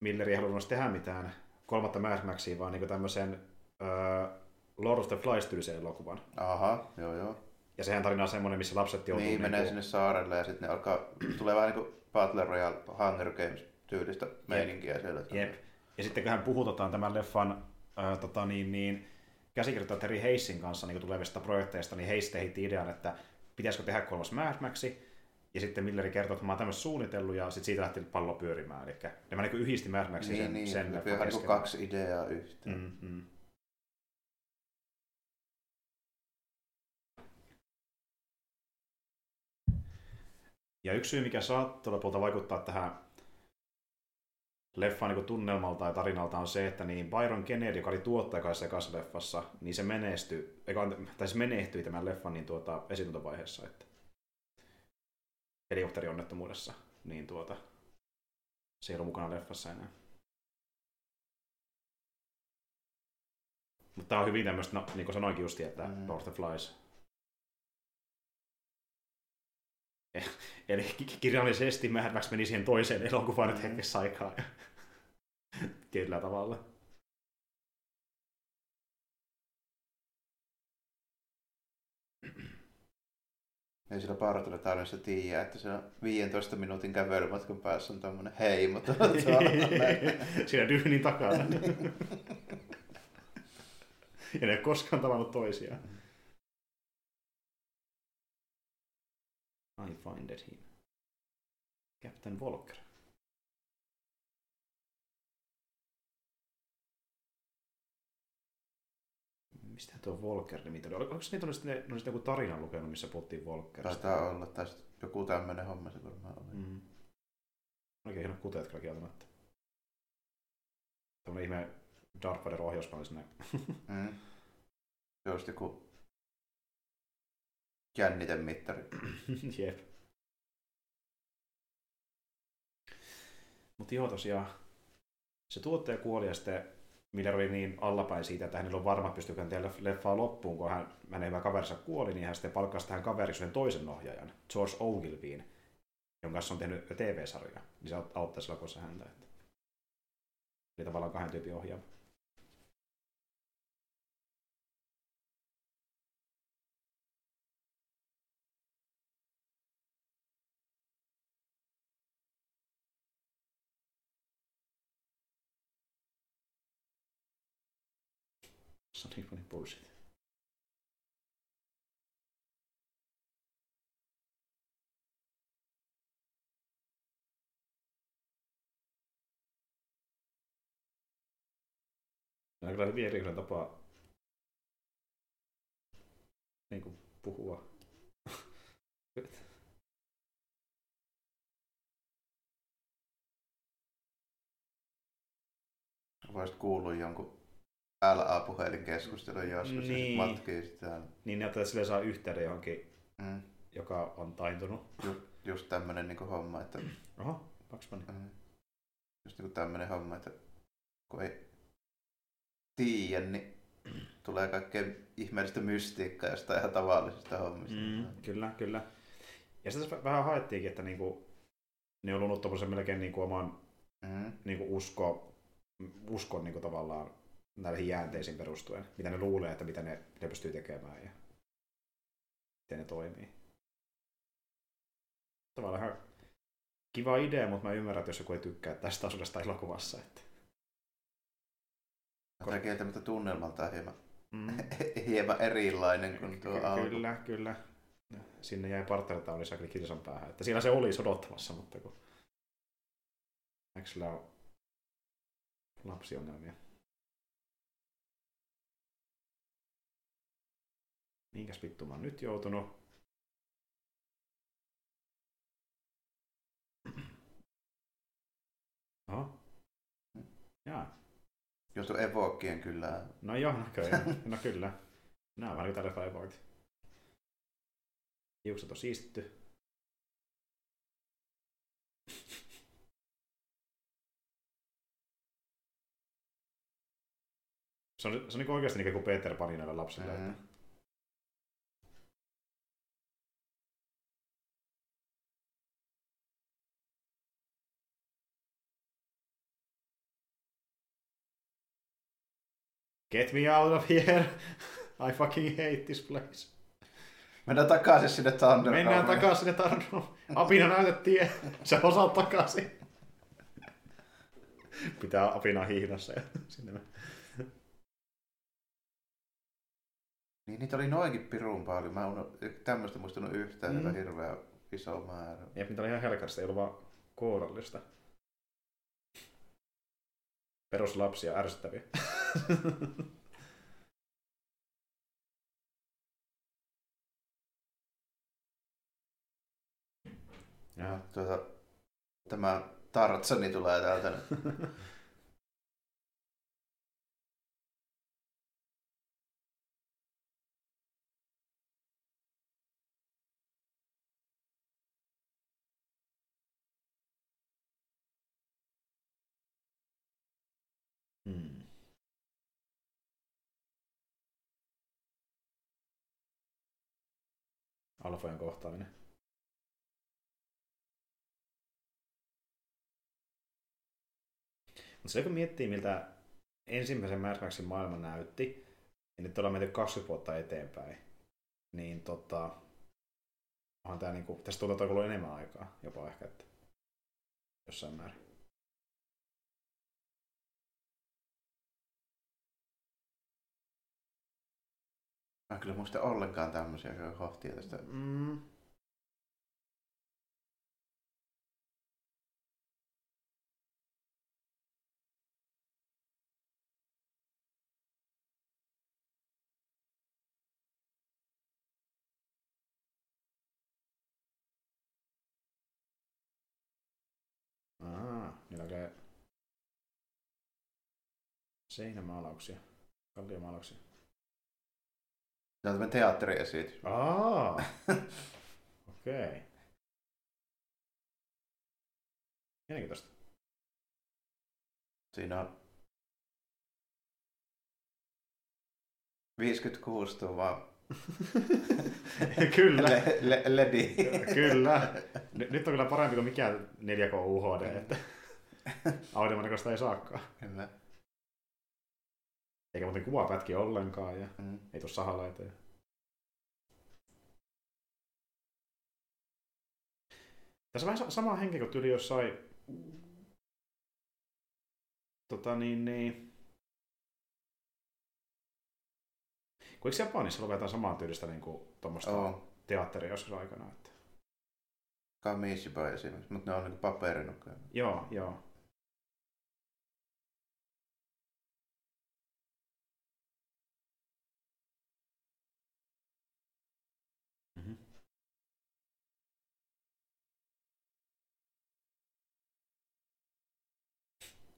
Milleri ei halunnut tehdä mitään kolmatta Mad Maxia, vaan niin tämmöisen ö, Lord of the Flies tyylisen elokuvan. Aha, joo joo. Ja sehän tarina on semmoinen, missä lapset joutuu... Niin, menee niinku- sinne saarelle ja sitten ne alkaa, tulee vähän niin kuin Battle Royale Hunger Games tyylistä meininkiä siellä. Jep. Ja sitten kun hän puhutetaan tämän leffan ää, tota, niin, niin, käsikirjoittaja Terry Heissin kanssa niin tulevista projekteista, niin Heiss heitti idean, että pitäisikö tehdä kolmas Mad Maxi. Ja sitten Milleri kertoi, että mä oon tämmöistä suunnitellut ja sitten siitä lähti pallo pyörimään. Eli ne mä niin yhdisti Mad Maxin Niin, sen, niin, sen niin kesken. kaksi ideaa yhteen. Mm, mm. Ja yksi syy, mikä saattaa lopulta vaikuttaa tähän leffaan niin tunnelmalta ja tarinalta on se, että niin Byron Kennedy, joka oli tuottaja kanssa ekassa leffassa, niin se menestyi, tai se menehtyi tämän leffan niin tuota, esituntavaiheessa, että helikopterionnettomuudessa, niin tuota, se ei ollut mukana leffassa enää. Mutta tämä on hyvin tämmöistä, no, niin kuin sanoinkin justi, että Mm. Lord of the Flies. Eli ki- kirjallisesti Mad Max meni siihen toiseen elokuvaan nyt Mm. hetkessä aikaa. Tietyllä tavalla. Ei sillä Bartolla tarinassa tiedä, että se on 15 minuutin kävelymatkan päässä on tämmöinen heimo. Siinä Dynin takana. ja ne ei ole koskaan tavannut toisiaan. I finded him. Captain Volker. Mistä tuo Volker-nimi tuli? Oliko oliko niitä sitten, ne sitten joku tarina lukenut, missä puhuttiin Volkerista? Taitaa olla, tai joku tämmöinen homma se varmaan oli. Mm. Oikein hienot kuteet kyllä kieltämättä. Tämmönen ihme Darth Vader ohjausmalli sinne. Mm. Just joku jännitemittari. Jep. Mutta joo, tosiaan se tuottaja kuoli ja sitten Miller oli niin allapäin siitä, että hänellä on varma, että pystyykö tehdä leffaa loppuun, kun hän, hänen hyvä kaverinsa kuoli, niin hän sitten palkkasi tähän kaveriksi toisen ohjaajan, George Ogilvyin, jonka kanssa on tehnyt TV-sarjoja. Niin se aut- auttaisi lakossa häntä. Eli tavallaan kahden tyypin ohjaama. Sonic Funny bullshit. Nämä on kyllä hyvin erikoinen tapa niin kuin puhua. Voisit kuulua jonkun LA-puhelinkeskustelun joskus niin. ja Niin. sit matkii sitä. Niin ne että sille saa yhteyden johonkin, Mm. joka on taintunut. Ju, just tämmönen niinku homma, että Oho, Bunny. mm, just niinku tämmönen homma, että kun ei tiedä, niin tulee kaikkea ihmeellistä mystiikkaa jostain ihan tavallisista hommista. Mm, kyllä, kyllä. Ja sitten tässä vähän haettiinkin, että niinku, ne on luonut tommosen melkein niinku oman Mm. niinku usko, uskon niinku tavallaan näihin jäänteisiin perustuen, mitä ne luulee, että mitä ne, ne pystyy tekemään ja miten ne toimii. Tavallaan ihan kiva idea, mutta mä ymmärrän, että jos joku ei tykkää tästä asuudesta elokuvassa. Että... Tämä kieltämättä tunnelmaltaan hieman, Mm. hieman erilainen kuin tuo alku. Kyllä, kyllä. Sinne jäi partnerita oli kyllä kilsan päähän. Että siellä se oli odottamassa, mutta kun... Eikö sillä ole lapsiongelmia? Minkäs vittu mä oon nyt joutunut? Oho. Jaa. Joutui evokien kyllä. No joo, näköjään. No kyllä. Nämä on vähän tarifaivoit. Hiukset on siistitty. Se on, se on niin oikeasti niin kuin Peter Pani näille lapsille. Mm. Että... Get me out of here! I fucking hate this place. Mennään takaisin sinne Thunderdome. Mennään takaisin sinne Tarnoon. Apina näytettiin, se osaa takaisin. Pitää apina hihnassa ja sinne. Niin niitä oli noinkin pirun paljon. Mä en tämmöistä muistanut yhtään, Mm. hirveä iso määrä. Jep, niitä oli ihan helkasta, ei ollut vaan kourallista. Peruslapsia ärsyttäviä. Ja tuota, tämä Tartsani tulee täältä. nyt. Alfojen kohtaaminen. Mutta se kun miettii, miltä ensimmäisen Maxin maailma näytti, ja nyt ollaan menty 20 vuotta eteenpäin, niin tota, onhan tää niinku, tästä tuntuu, että on enemmän aikaa jopa ehkä, että jossain määrin. Mä kyllä muista ollenkaan tämmöisiä kohtia tästä. Mm. Niillä seinämaalauksia, kalliomaalauksia. Tämä on tämmöinen teatteriesitys. Aa, okei. Okay. Mielenkiintoista. Siinä on 56 tuumaa kyllä, le- le- ledi. kyllä. Nyt, nyt on kyllä parempi kuin mikään 4K UHD, että Audimonikosta ei saakaan. Kyllä. Eikä muuten kuva pätki ollenkaan ja Mm. ei tuu sahalla eteen. Tässä vähän sa- sama henki kuin tyli jossain tota niin, niin Kuinka Japanissa luetaan samaa tyylistä niin kuin tuommoista Oo. teatteria joskus aikana? Että... Kamishiba esimerkiksi, mutta ne on niinku paperinukkeja. Joo, joo.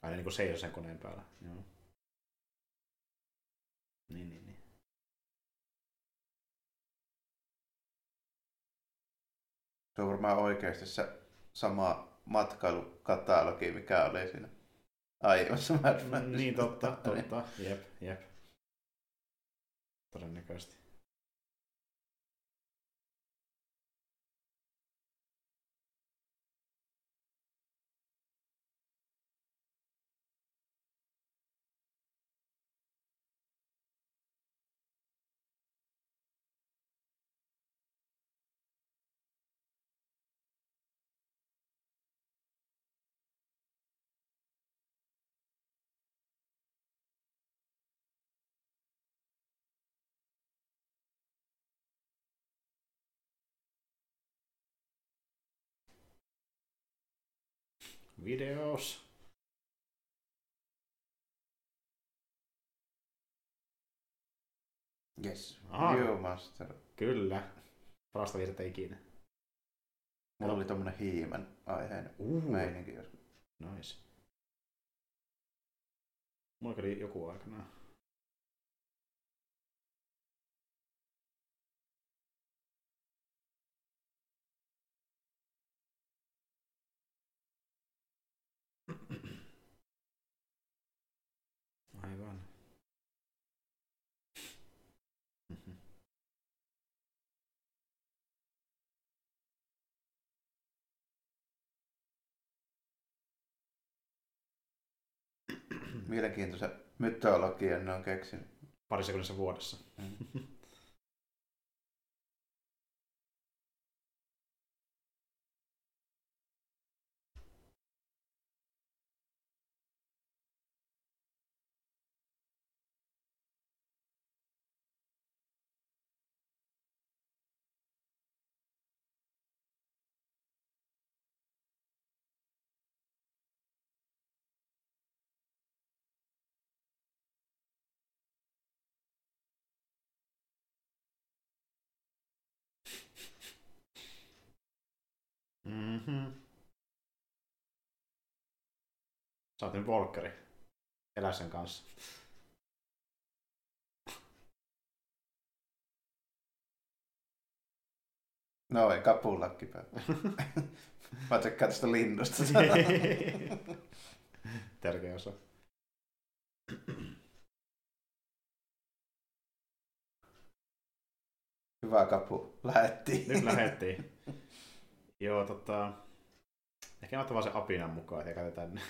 Aina niin kuin seisoo sen koneen päällä. Joo. Niin, niin, niin. Se on varmaan oikeasti se sama matkailukatalogi, mikä oli siinä aiemmassa Mad Mm. Niin, totta, totta. Jep, jep. Todennäköisesti. Videos. Yes. Aha. Viewmaster. Kyllä. Parasta virta ikinä. Mulla oli tommonen hiimen aiheinen Uh, meininki joskus. nice. Mulla oli joku aikana. Aivan. Mhm. Mielenkiintoisen mytologian ne on keksinyt. Pari sekunnissa vuodessa. Mm. Sä oot nyt volkkari. Elä sen kanssa. Noin, kapulakki päällä. Mä tsekkaan tästä linnusta. Tärkeä osa. Hyvä kapu. Lähettiin. Nyt lähettiin. Joo, tota... Ehkä mä otan vaan sen apinan mukaan ja käytetään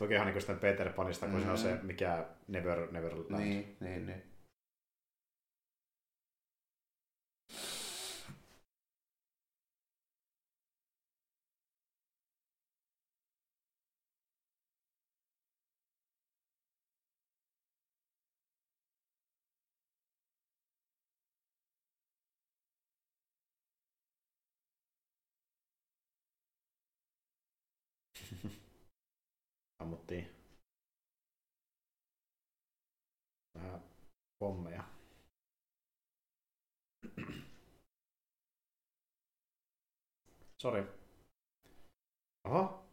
ne. Tokihan niin sitten Peter Panista, kun mm. se on se, Mm. mikä Never, Neverland. Niin, niin, niin. Ammuttiin vähän pommeja. Sori. Oho.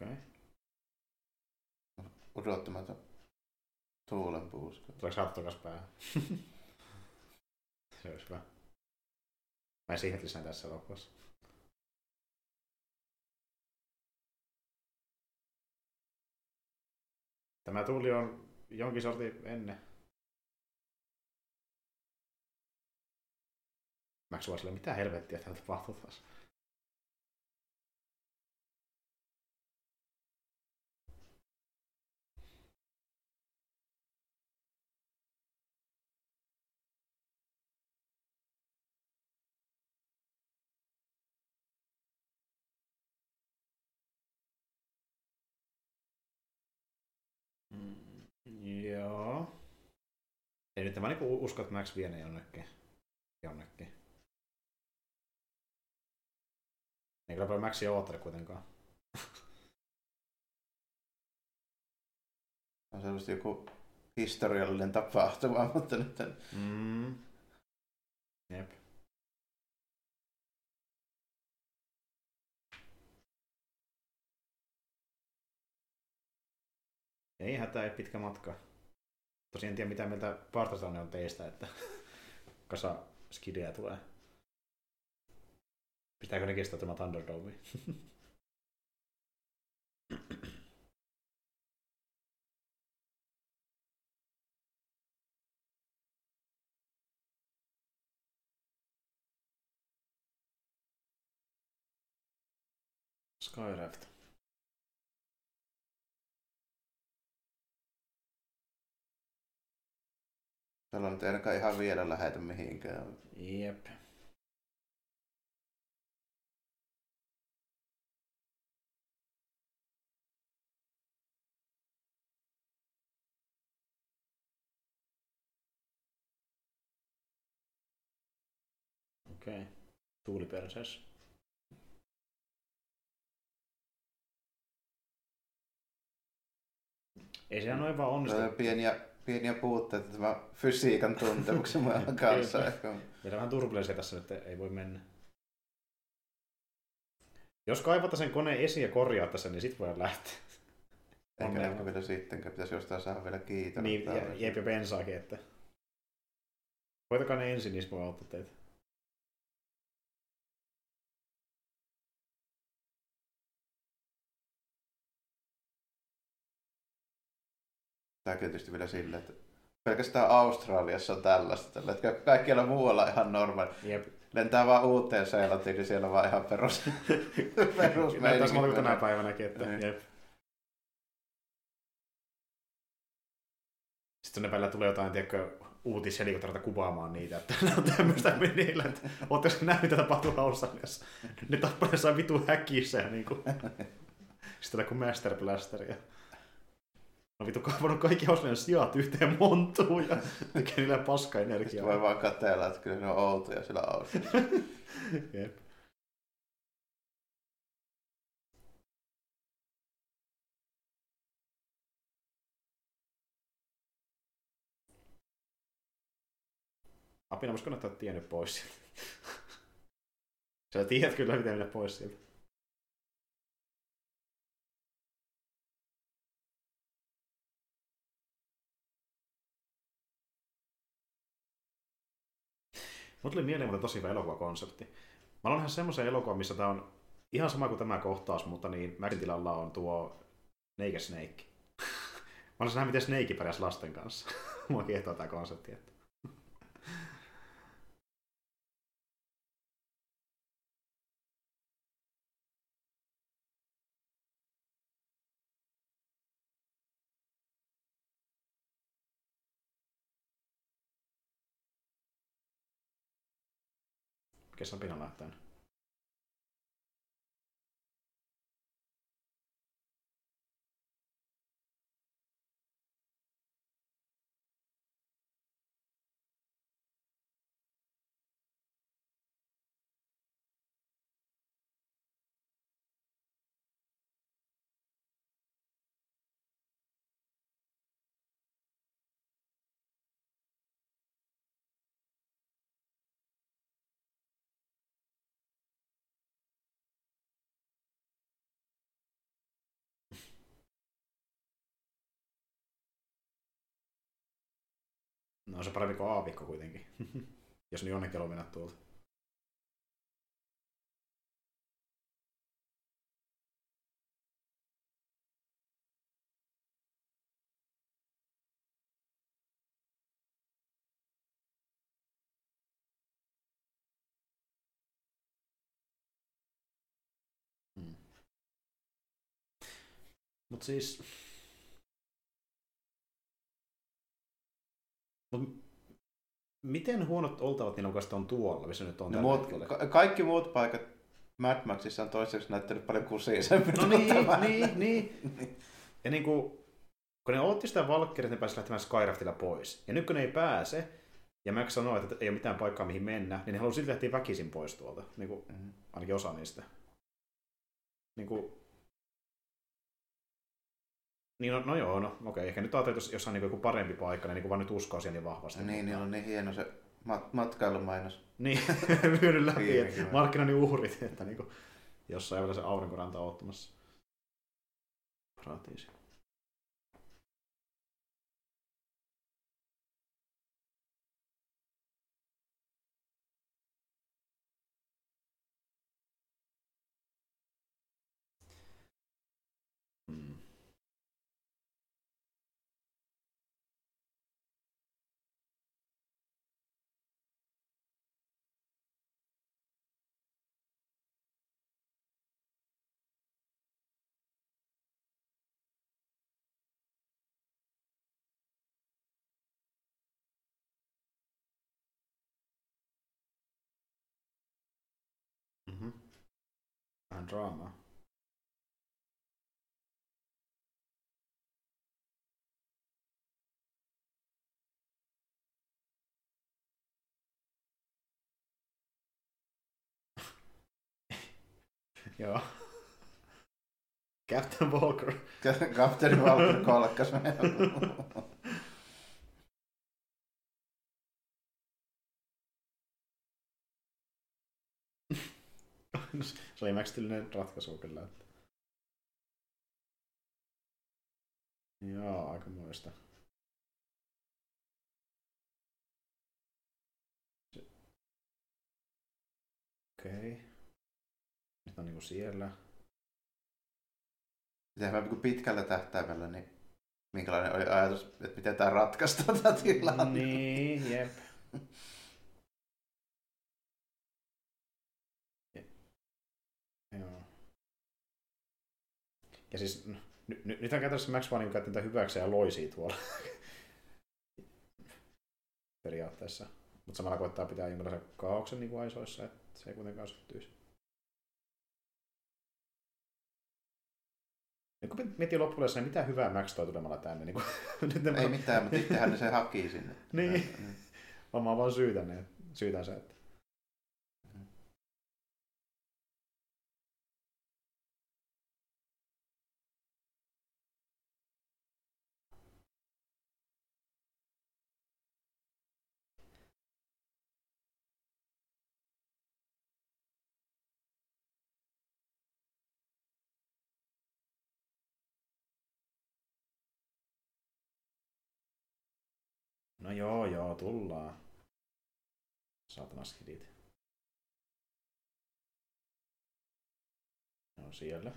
Okei. Okay. Odottamaton tuulen puuska. Tuleeko hattokas päähän? Se olisi hyvä. Mä en siihen lisään tässä elokuvassa. Tämä tuuli on jonkin sortin ennen. Vaan silleen, mitä helvettiä täällä tapahtuu taas. Joo. Ei nyt mä niinku usko, että Max vie ne jonnekin. jonnekin. Ei kyllä paljon Maxia oottele kuitenkaan. On selvästi joku historiallinen tapahtuma, mutta nyt en... Mm. Jep. Ei hätää, ei pitkä matka. Tosiaan en tiedä mitä mieltä Partizan on teistä, että kasa skidejä tulee. Pitääkö ne kestää tämä Thunderdome? Skyraft. Tällä nyt ei ainakaan ihan vielä lähetä mihinkään. Jep. Okei. Okay. Tuuliperseessä. Ei sehän noin vaan onnistu. Tää on pieniä, pieniä puutteita tämä fysiikan tuntemuksen maailman kanssa. Meillä on vähän turbulenssia tässä nyt, ei voi mennä. Jos kaivata sen koneen esiin ja korjaatte sen, niin sit voidaan lähteä. Eikä ehkä vielä sittenkään, pitäisi jostain saada vielä kiitolla. Niin, jep ja bensaakin, että... Hoitakaa ne ensin, niin voi auttaa teitä. Tämäkin on tietysti vielä silleen, että pelkästään Australiassa on tällaista, tällä, että kaikkialla muualla ihan normaali. Jep. Lentää vaan uuteen Seelantiin, niin siellä on vaan ihan perus, perus Näyttää samalta kuin tänä päivänäkin, että Niin. jep. Sitten ne välillä tulee jotain, tiedätkö, uutishelikoptereita kuvaamaan niitä, että ne on tämmöistä meneillä, että ootteko nähnyt, mitä tapahtuu Australiassa? Ne tappaneet saa vitu häkissä ja niinku... Sitten kuin Master Blaster ja... On vitu kaivannut kaikki Australian sijat yhteen montuun ja tekee niillä paska energiaa. voi vaan katsella, että kyllä ne on outoja siellä autossa. Jep. Apina, voisiko kannattaa tiennyt pois sieltä? Sä tiedät kyllä, miten mennä pois sieltä. Mut tuli mieleen muuten tosi hyvä elokuvakonsepti. Mä olen ihan semmoisen elokuvan, missä tää on ihan sama kuin tämä kohtaus, mutta niin Maxin tilalla on tuo Naked Snake. Mä olisin nähdä, miten Snake pärjäs lasten kanssa. Mua kiehtoo tää konsepti. Että... Kes on pinan on se parempi kuin aavikko kuitenkin, jos niin jonnekin on tuolta. Hmm. Mutta siis Mut miten huonot oltavat niin oikeastaan on tuolla, missä nyt on No, muut, ka- kaikki muut paikat Mad Maxissa on toiseksi näyttänyt paljon kusiisemmilta. No niin, tämä- niin, niin. Ja niin kuin, kun ne otti sitä Valkkeria, että ne pääsivät lähtemään Skyraftilla pois. Ja nyt kun ne ei pääse, ja Max sanoo, että ei ole mitään paikkaa mihin mennä, niin ne haluaa silti lähteä väkisin pois tuolta. Niin kuin, Mhm. ainakin osa niistä. Niin kuin, niin no, no joo, no okei. Ehkä nyt ajattelin, että jos jossain niin joku parempi paikka, niin, niin kuin vaan nyt uskoo siihen niin vahvasti. Niin, mutta- niillä on niin hieno se mat- matkailumainos. Niin, lyönyt läpi, että markkinoinnin uhrit, että niinku, jossain vielä se aurinkoranta on ottamassa. Paratiisi. Vähän draamaa. Joo. Captain Walker. Kapteeni Walker kolkkas Se oli Max-tyylinen ratkaisu kyllä. Että... Joo, aika muista. Okei. Okay. Nyt on niinku siellä. Tehdään niin pitkällä tähtäimellä, niin minkälainen oli ajatus, että miten tämä ratkaistaan tätä tilannetta? Niin, jep. Ja siis, n- ny, nythän käytännössä Max Payne käytti tätä hyväksi ja loisii tuolla. Periaatteessa. Mutta samalla koittaa pitää jonkinlaisen kaauksen niin kuin aisoissa, että se ei kuitenkaan syttyisi. Ja kun miettii loppujen niin mitä hyvää Max toi tulemalla tänne. Niin kuin, nyt ne Ei mitään, mutta itsehän ne se haki sinne. Niin. Vaan mä vaan syytän, ne, syytän se, että joo, joo, tullaan. Saatanas. Ne on siellä.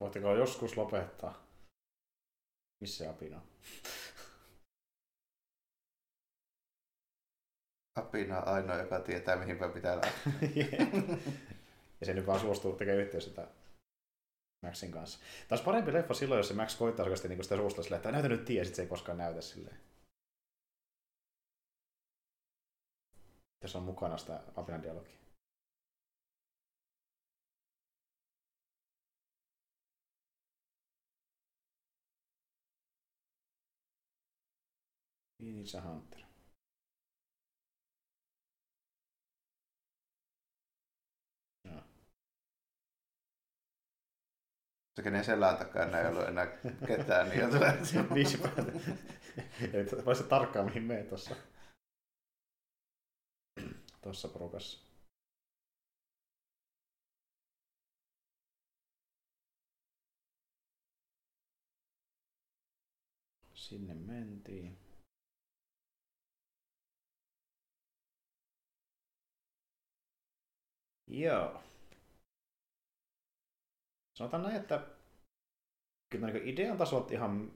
Voitteko joskus lopettaa? Missä apina? Apina on ainoa, joka tietää, mihin päin pitää lähteä. ja se nyt vaan suostuu tekemään yhteistyötä Maxin kanssa. Tämä olisi parempi leffa silloin, jos se Max koittaa oikeasti niin sitä suusta silleen, että näytä nyt tie, sit se ei koskaan näytä silleen. Tässä on mukana sitä Apinan dialogia. Ninja Hunter. Joo. Se kenen selän takana ei ollut enää ketään, niin tulee Viisi päätä. Eli voisi tarkkaan mihin meet tuossa. Tuossa porukassa. Sinne mentiin. Joo. Sanotaan näin, että kyllä niin idean tasot ihan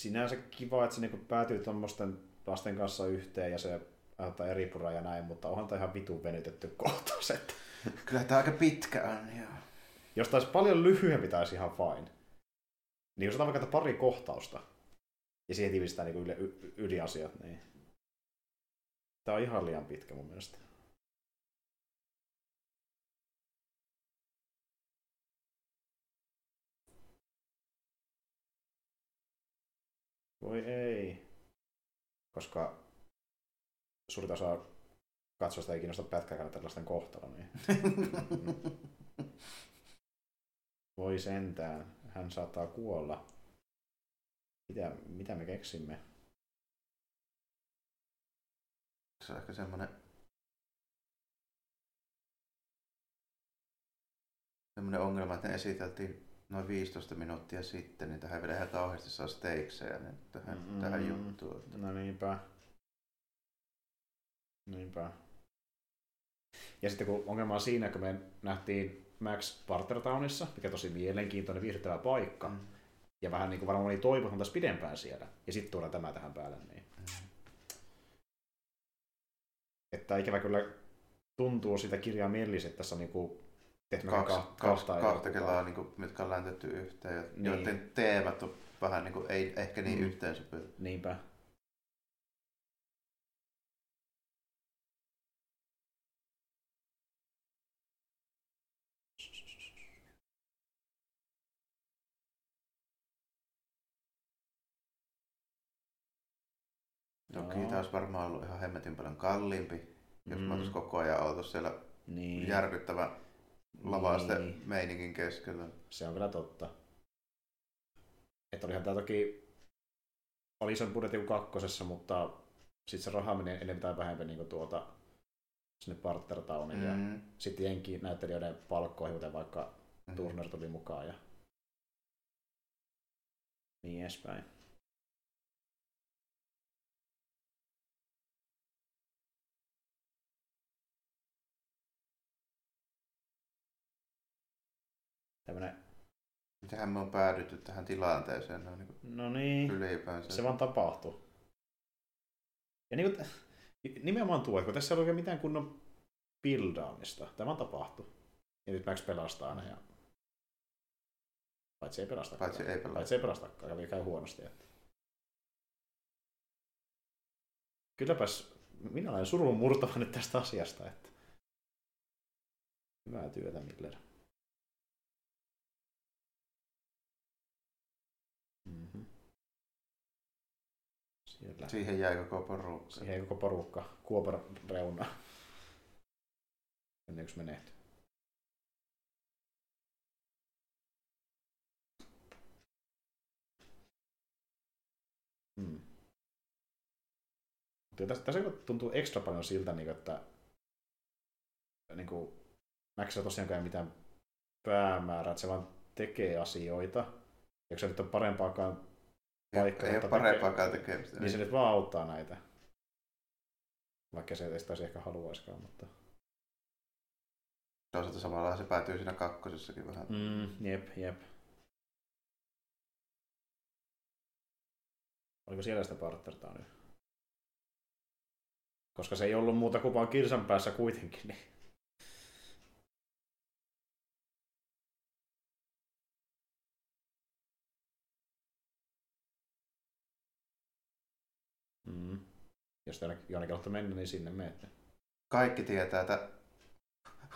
sinänsä kiva, että se niin päätyy tuommoisten lasten kanssa yhteen ja se aiheuttaa eri puraa ja näin, mutta onhan tämä ihan vitun venytetty kohtaus. Että... Kyllä tämä aika pitkä on, joo. Jos taisi paljon lyhyempi, taisi ihan fine. Niin jos otetaan vaikka pari kohtausta, ja siihen tiivistää niin yle, ydinasiat, niin tämä on ihan liian pitkä mun mielestä. Voi ei. Koska suurin osa katsosta ei kiinnosta pätkääkään tällaisten kohtalo. Niin. Voi sentään. Hän saattaa kuolla. Mitä, mitä me keksimme? Se on ehkä semmoinen semmoinen ongelma, että ne esiteltiin noin 15 minuuttia sitten, niin tähän vielä ihan kauheasti saa steiksejä niin tähän, mm, tähän juttuun. No niinpä. Niinpä. Ja sitten kun ongelma on siinä, kun me nähtiin Max Bartertownissa, mikä tosi mielenkiintoinen, viihdyttävä paikka, mm. ja vähän niin kuin varmaan oli toivonut taas pidempään siellä, ja sitten tuodaan tämä tähän päälle. Niin. Mm. Että ikävä kyllä tuntuu sitä kirjaa että tässä on niin kuin kaksi, ka- kahta, kahta kelaa, niin kuin, mitkä on läntetty yhteen, ja niin. joiden teemat on vähän niin kuin, ei ehkä niin mm. yhteensopivia. Niinpä. Toki tämä olisi varmaan ollut ihan hemmetin paljon kalliimpi, jos mm. mä koko ajan oltu siellä niin. järkyttävä lavaste niin. meiningin keskellä. Se on kyllä totta. Että olihan tämä toki oli ison budjetin kakkosessa, mutta sitten se raha menee enemmän tai vähemmän niin tuota, sinne Partnertowniin mm. ja sitten jenki näyttelijöiden palkkoihin, kuten vaikka mm. Turner tuli mukaan ja niin edespäin. Tämmönen... Mitähän me on päädytty tähän tilanteeseen no niin, no niin ylipäänsä. se vaan tapahtuu. Ja niin kuin, nimenomaan tuo, kun tässä ei ole mitään kunnon buildaamista, tämä vaan tapahtuu. Ja nyt Max pelastaa ne ja Paitsi ei pelasta. Paitsi ei pelasta. Paitsi ei pelastakaan, kävi käy huonosti. Että... Kylläpäs minä olen surun murtava nyt tästä asiasta. Että... Hyvää työtä, Miller. Siellä. Siihen jäi koko porukka. Siihen jäi koko porukka. Kuopan reuna. Ennen kuin menehtyy. Hmm. Tässä, tässä tuntuu ekstra paljon siltä, niin että niin kuin, Max ei tosiaankaan mitään päämäärää, että se vaan tekee asioita. Eikö se nyt ole parempaakaan paikka. Ei ole parempaakaan tekemistä. Niin se nyt vaan auttaa näitä. Vaikka se ei sitä ehkä haluaisikaan, mutta... Toisaalta samalla se päätyy siinä kakkosessakin vähän. Mm, jep, jep. Oliko siellä sitä partnertaa nyt? Koska se ei ollut muuta kuin vaan kilsan päässä kuitenkin. Niin... Mm. Jos jonnekin haluatte mennä, niin sinne menette. Kaikki tietää että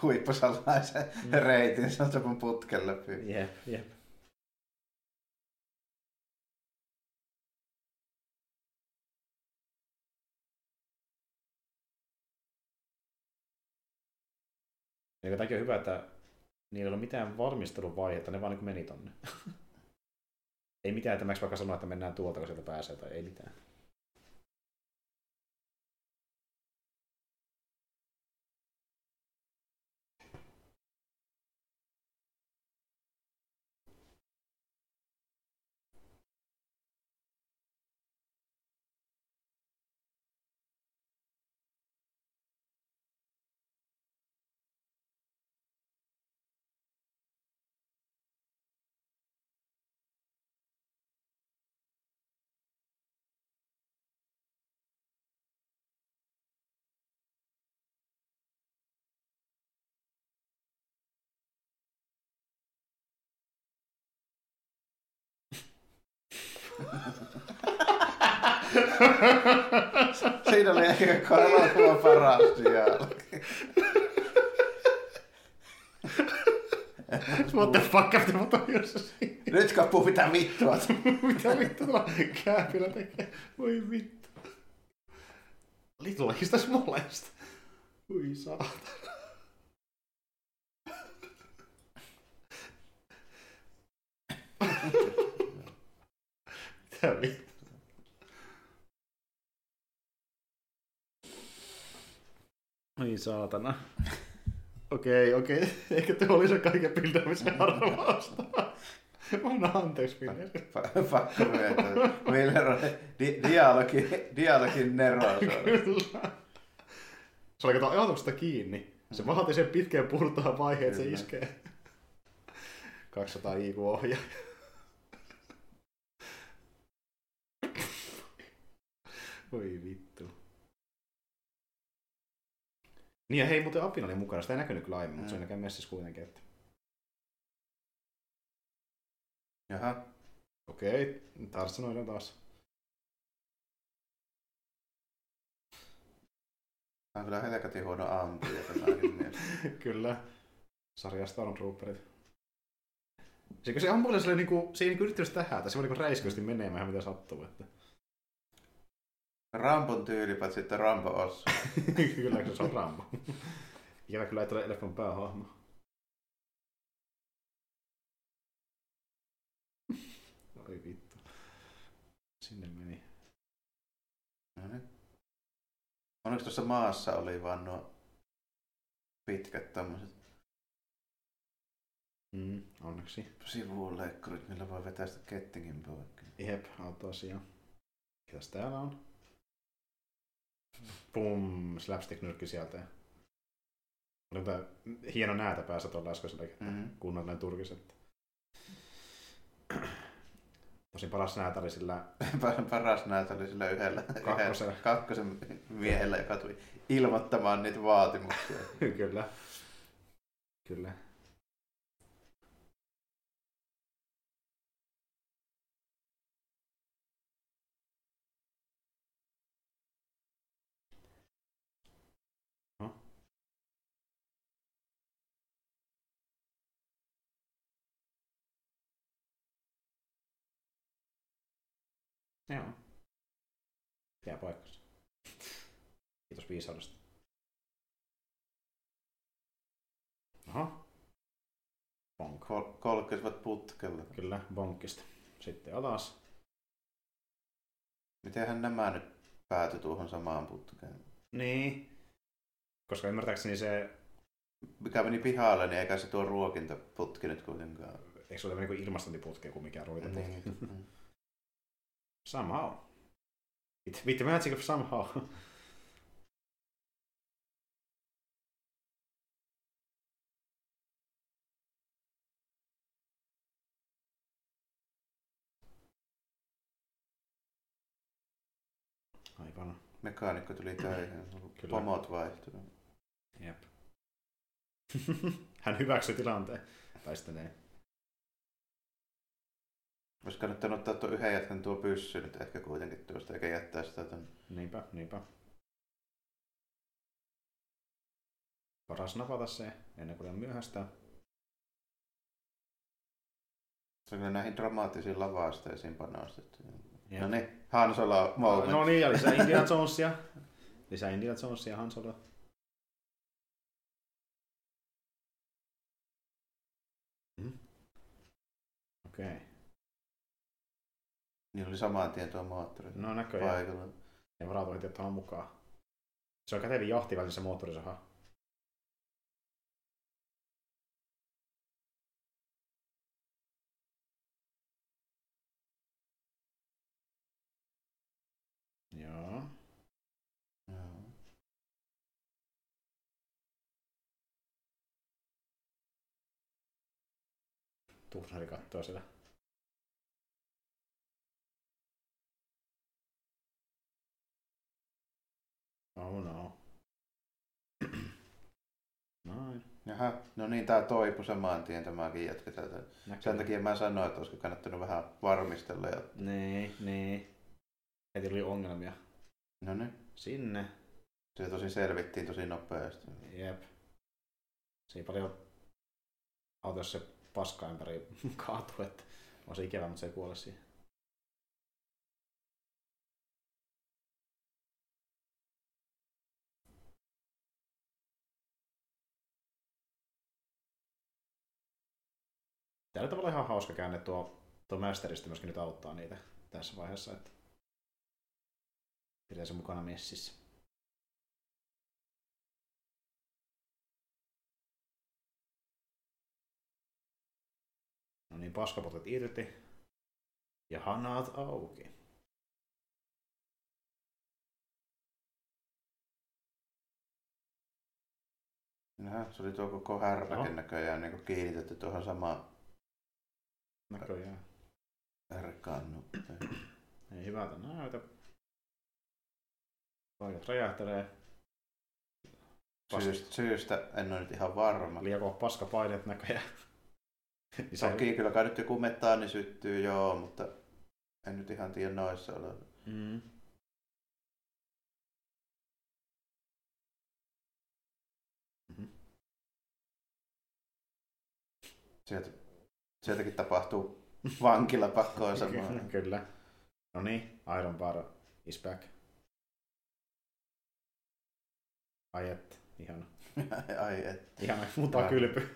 huippusalaisen mm. reitin, se on sen putken läpi. Jep, jep. Ja takia on hyvä, että niillä ei ole mitään valmisteluvaihetta, ne vaan niin meni tonne. ei mitään, että Max vaikka sanoa, että mennään tuolta, kun sieltä pääsee, tai ei mitään. Siinä oli ehkä elokuvan paras dialogi. What the fuck, mitä mä tajusin siinä? Nyt kappuu mitä vittua. Mitä vittu tuolla kääpillä tekee? Voi vittu. Little Lista Smolesta. Ui saatana. Mitä vittu? Oi saatana. Okei, okei. Ehkä tuo oli se kaiken pildaamisen arvosta. Mä annan anteeksi, Miller. Pakko myöntää. Miller on di- dialogi, dialogin neroa. Kyllä. Se oli kato ajatuksesta kiinni. Se vaatii sen pitkän purtaa vaiheen, että se iskee. 200 IQ Voi vittu. Niin ja hei, muuten Apina oli mukana. Sitä ei näkynyt kyllä aiemmin, mutta se Mm. näkee messissä kuitenkin. Että... Jaha. Okei, taas sanoin taas. Tämä on kyllä helkatin huono ampuja tämäkin. Kyllä. Sarja Stormtrooperit. Se, kun se ambulance oli niinku, se ei niinku yrittänyt sitä hätä, se oli niinku räiskysti menemään mitä sattuu. Että. Rampon tyyli, paitsi että Rambo os. kyllä, se on Rambo. Ikävä kyllä ei tule Elefan päähahmo. Oi vittu. Sinne meni. No niin. Onneksi tuossa maassa oli vaan nuo pitkät tämmöiset Mm, onneksi. sivuleikkurit, millä voi vetää sitä kettingin poikki. Jep, autoasia. Mitäs täällä on? Pum, slapstick-nyrkki sieltä. Tää hieno näätä päässä tuolla äskeisellä Mm-hmm. kunnollinen turkiset. Tosin paras näätä oli sillä Paras näytä oli sillä yhdellä, Kakkosella. yhdellä kakkosen miehellä, joka tuli ilmoittamaan niitä vaatimuksia. Kyllä. Kyllä. Joo. Jää paikkansa. Kiitos viisaudesta. Aha. Bonk. Kol- kolkkesivat putkella. Kyllä, bonkkista. Sitten alas. Mitenhän nämä nyt päätyi tuohon samaan putkeen? Niin. Koska ymmärtääkseni se, Mikä meni pihalle, niin eikä se tuo ruokintaputki nyt kuitenkaan. eikö se ole niinku ilmastointiputki kuin mikään ruitaputki? Niin. Somehow. With, with the magic of somehow. Aivan. Mekaanikko tuli töihin. Kyllä. Pomot vaihtunut. Jep. Hän hyväksyi tilanteen. Tai sitten ei. Olisi kannattanut ottaa tuo yhden jätkän tuo pyssy nyt ehkä kuitenkin tuosta, eikä jättää sitä tänne. Niinpä, niinpä. Paras napata se ennen kuin on myöhäistä. Se on kyllä näihin dramaattisiin lavasteisiin panostettu. No niin, Han Solo moment. No niin, ja lisää Indiana Jonesia. Lisää Indiana Jonesia, Han Solo. Mhm. Okei. Okay. Niin oli saman tien tuo moottori No näköjään. paikalla. Ja varautu heti ottamaan mukaan. Se on kätevin jahti välissä moottorisaha. Joo. Joo. Turneri kattoo sitä. Oh no. Noin. Jaha, no niin, tää toipu samaan tien tämäkin jätkä täältä. Näkyy. Sen takia mä sanoin, että olisiko kannattanut vähän varmistella. Ja... Niin, niin. Heti tuli ongelmia. No niin, Sinne. se tosi selvittiin tosi nopeasti. Jep. Siinä paljon autossa se paska ympäri kaatuu, että on se ikävä, mutta se ei kuole siihen. Täällä tavallaan ihan hauska käänne tuo, tuo Masterista myöskin nyt auttaa niitä tässä vaiheessa, että pidetään se mukana messissä. No niin, paskapotet irti. Ja hanat auki. Jaha, se oli tuo koko härpäkin Joo. näköjään niin kiinnitetty tuohon samaan Näköjään. härkaan. Ei hyvältä näytä. Paikat räjähtelee. Syystä, syystä en ole nyt ihan varma. Kova paskapaineet näköjään. Se- Toki kyllä kai nyt joku metaani syttyy, joo, mutta en nyt ihan tiedä noissa oloissa. Mm. Mhm. Sieltä, sieltäkin tapahtuu vankila pakkoon samaan. Kyllä. No niin, Iron Bar is back. Ai et, ihana. Ai et. Ihana, mutta kylpy.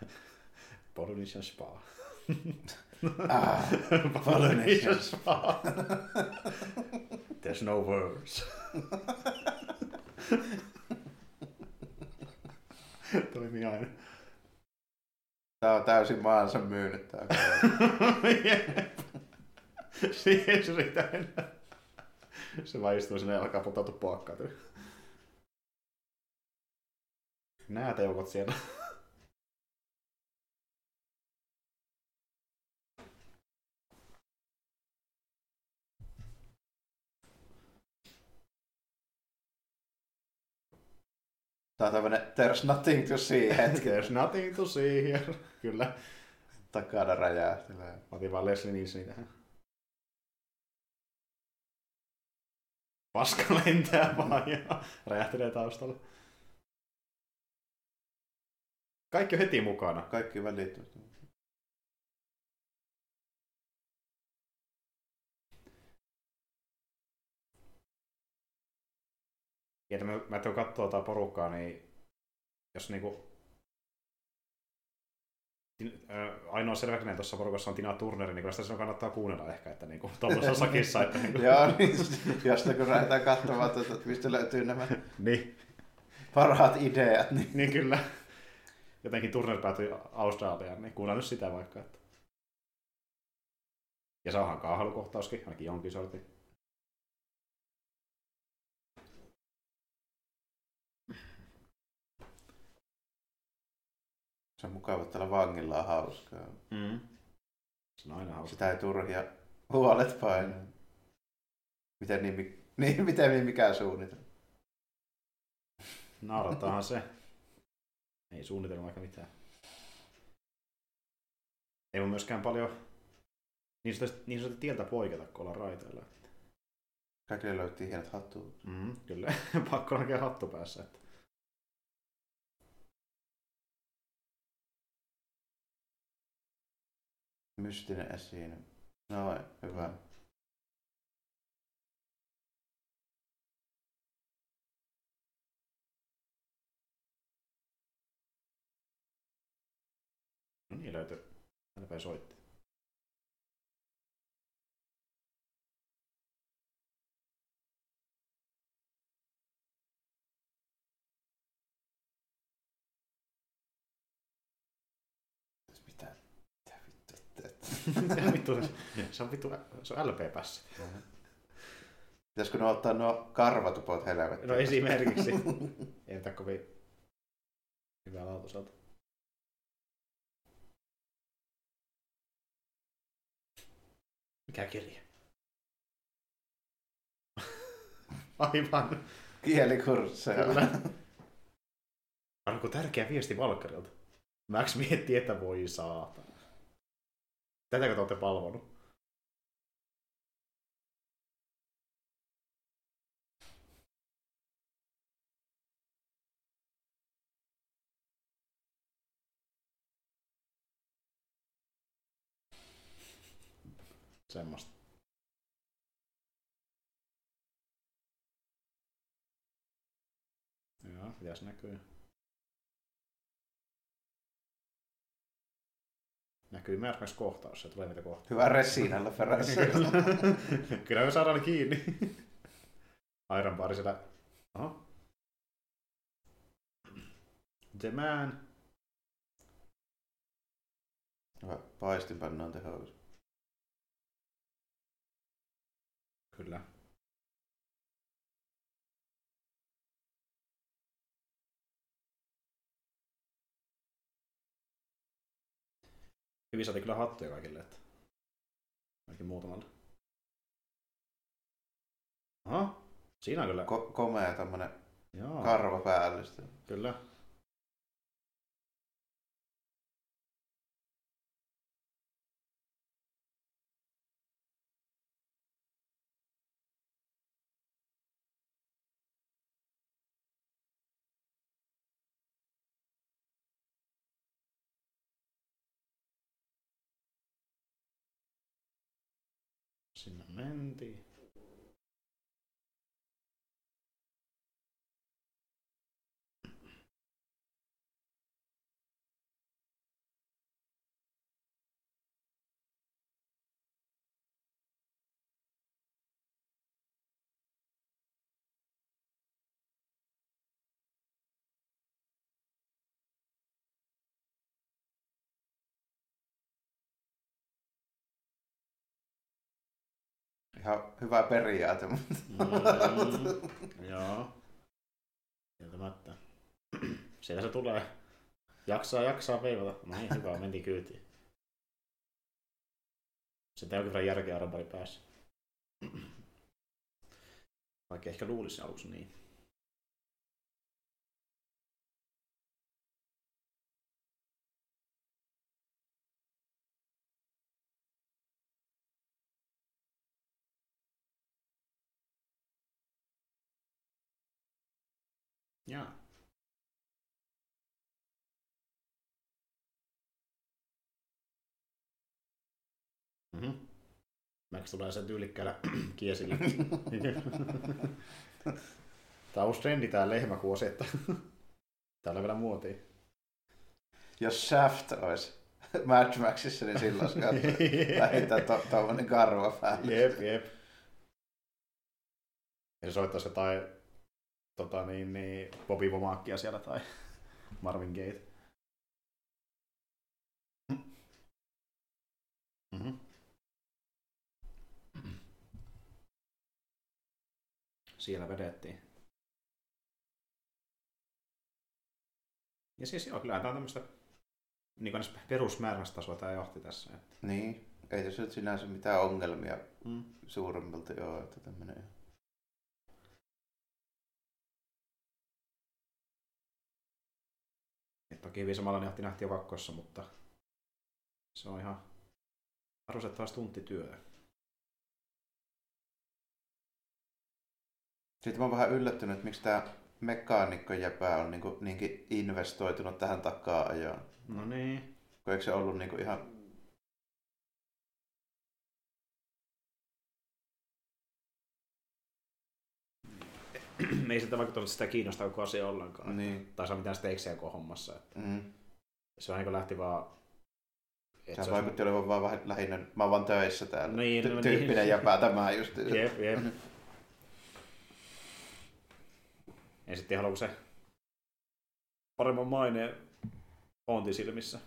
Polynesian Spa. Ah, Polynesian Spa. There's no words. Toimii aina. Tää on täysin maansa myynyt tää. Siihen se riitä enää. Se vaan istuu sinne ja alkaa potautua puokkaa. Näet eukot siellä. Tää on tämmönen there's nothing to see hetki. There's nothing to see here. Kyllä. Takana räjähtelee. Mä otin vaan Leslie Nielsenin tähän. Paska lentää vaan ja räjähtelee taustalla. Kaikki on heti mukana. Kaikki välit. Ja että mä, mä tuon katsoa tätä porukkaa, niin jos niinku Tin- ainoa selväkinen tuossa porukassa on Tina Turner, niin kyllä sitä sinun kannattaa kuunnella ehkä, että niinku tuollaisessa sakissa, että niinku, Joo, niin josta kun lähdetään katsomaan, tuota, että mistä löytyy nämä niin, parhaat ideat, niin niin kyllä. Jotenkin Turner päätyi Australiaan, niin kuunnella nyt sitä vaikka. Että. Ja se onhan kaahalukohtauskin, ainakin jonkin sortin. Se on mukava, että tällä vangilla on hauskaa. Mm. Se on aina hauska. Sitä ei turhia huolet painaa. Miten niin, niin, miten niin mikään suunnitelma. Naurattaahan se. Ei suunnitelma aika mitään. Ei mun myöskään paljon niin sanotusti, niin sanotusti tieltä poiketa, kun ollaan raiteilla. Kaikille löyttiin hienot hattuut. Mm, kyllä, pakko on oikein hattu päässä. Että. Mystinen esiin. Noin, hyvä. No niin löytyi. Täällä päin soitti. Teet? Mitä vittu, se on vittu, se on LP-pässä. Pitäisikö ne ottaa nuo karvatupot helvettiin? No esimerkiksi. Ei mitään kovin hyvää laatuiselta. Mikä kirja? Aivan. Kielikursseja. Kyllä. Onko tärkeä viesti Valkkarilta? Max miettii, että voi saata. Tätäkö te olette palvonut? Semmosta. Joo, mitäs näkyy? Näkyy Mad kohtaus, se tulee mitä kohtaa. Hyvä resinällä perässä. Kyllä me saadaan kiinni. Iron Bar siellä. Oho. The Man. Hyvä. Paistinpanna on tehokas. Kyllä. Hyvin saatiin kyllä hattuja kaikille, että ainakin muutamalle. Aha, siinä on kyllä. Ko- komea tämmönen Joo, karva päällistä. kyllä. Sinne Ihan hyvä periaate, mutta Mm, joo. Kieltämättä. Siellä se tulee. Jaksaa, jaksaa veivata. No niin, hyvä, menti kyytiin. Sitten onkin verran järkeä arvari päässä. Vaikka ehkä luulisi aluksi niin. Jaa. Mhm. Max tulee sen tyylikkäällä kiesillä. Tää on uusi trendi tää lehmäkuosi, että täällä on vielä muotia. jos Shaft olisi Mad Maxissa, niin silloin olisi vähintään to, tommonen karva päällä. Jep, jep. Ja se soittaisi jotain tota niin, niin, Bobby Womakia siellä tai Marvin Gaye. Mm-hmm. Siellä vedettiin. Ja siis joo, kyllä tämä on tämmöistä niin perusmäärästasoa tämä johti tässä. Että. Niin, ei tässä nyt sinänsä mitään ongelmia Mm. suuremmilta joo, että tämmönen. Toki hyvin samalla johti nähtiin jo kakkossa, mutta se on ihan arvostettavasti tuntityö. Sitten mä oon vähän yllättynyt, että miksi tää mekaanikko jäpä on niinku, niinkin investoitunut tähän takaa ajoon. No niin. Kun eikö se ollut niinku ihan... ei sitä vaikka sitä kiinnostaa koko asia ollenkaan. Niin. Tai saa mitään stakesiä koko hommassa. Että Mm. se on niin lähti vaan... että Se on- vaikutti olevan vaan vähän lähinnä, mä oon vaan töissä täällä. Niin, Ty- no niin. tyyppinen jäpä tämä just. Jep, jep. Ja sitten haluaa se paremman maineen Fontin silmissä.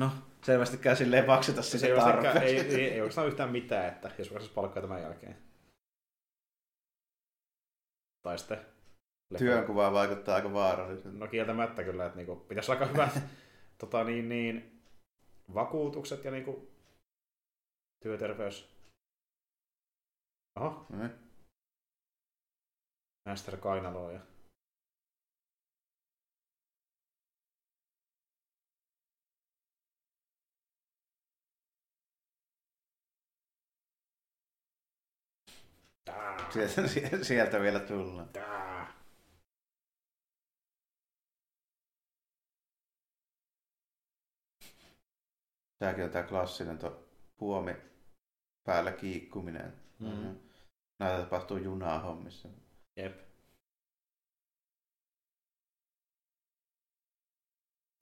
No, selvästikään silleen makseta Se sitä tarpeeksi. ei, ei, ei, oikeastaan yhtään mitään, että jos vaikka palkkaa tämän jälkeen. Tai sitten... Työnkuva vaikuttaa aika vaaralliselta. No kieltämättä kyllä, että niinku, pitäisi olla aika hyvät tota, niin, niin, vakuutukset ja niinku, työterveys. Oho, Mm. Master Kainaloja. Tää, Sieltä, sieltä vielä tullaan. tää. Tämäkin on tämä klassinen tuo puomi päällä kiikkuminen. Mm. Näitä tapahtuu junaa hommissa. Jep.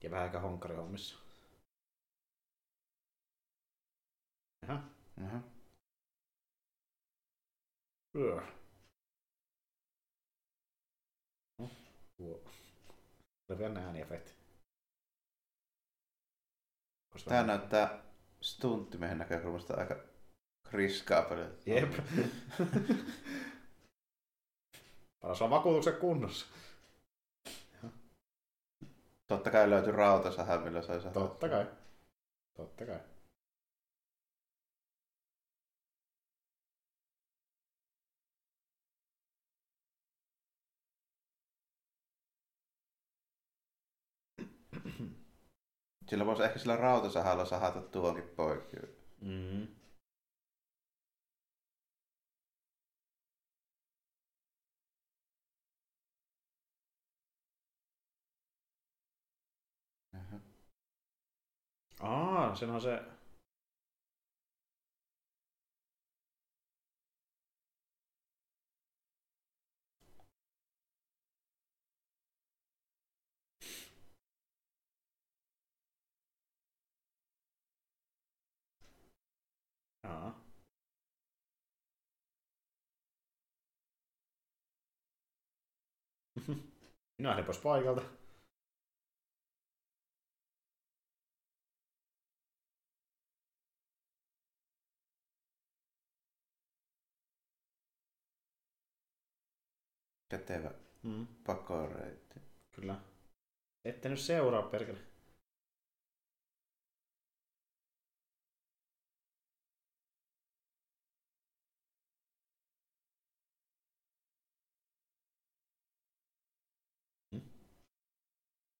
Ja vähän aika honkkarihommissa. Jaha. Uh-huh. Öö. Tuo. Oli vielä ääniefekti. Ois Tämä vähän- näyttää stunttimehen näkökulmasta aika riskaa paljon. Jep. Paras on vakuutuksen kunnossa. Totta kai löytyi rautasaha, millä sai sahaa. Totta kai. Totta kai. Sillä voisi ehkä sillä rautasahalla sahata tuonkin poikki. Mm. Aa, sen on se... Aa. Minä lähdin pois paikalta. Kätevä Mm. pakoreitti. Kyllä. Ette nyt seuraa, perkele.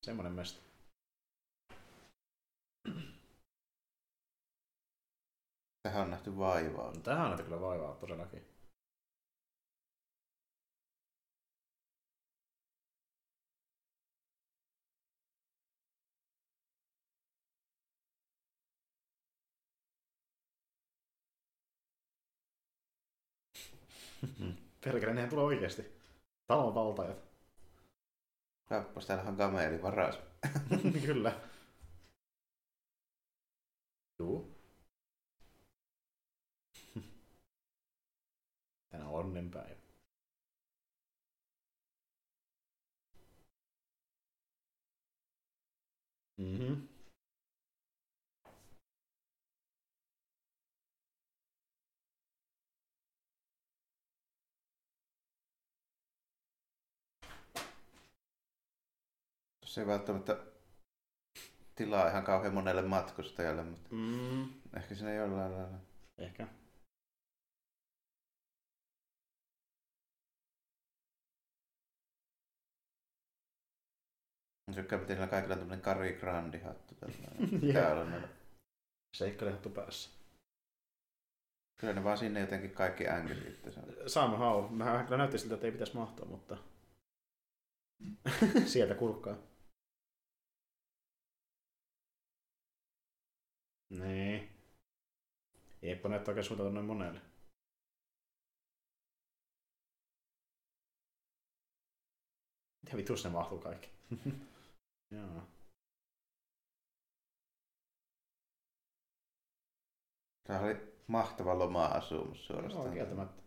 Semmonen mesta. Tähän on nähty vaivaa. No, tähän on näitä kyllä vaivaa todellakin. Perkele, nehän tulee oikeesti. Talon valtajat. Kappas, täällähän on kameli varas. Kyllä. Juu. Tänään on onnenpäivä. Mhm. Se ei välttämättä tilaa ihan kauhean monelle matkustajalle, mutta Mm. ehkä siinä jollain lailla. Ehkä. Mä tykkään, miten niillä kaikilla on tämmönen Kari Grandi hattu. Täällä on näillä. Seikkailehattu päässä. Kyllä ne vaan sinne jotenkin kaikki änkeli itse. Saamme hau. Mähän kyllä näytti siltä, että ei pitäisi mahtua, mutta... Sieltä kurkkaa. Niin. Eipä näyttää oikein suuntautu noin monelle. Mitä vitus ne mahtuu kaikki? Joo. Tämä oli mahtava loma-asumus suorastaan. Joo, kieltämättä.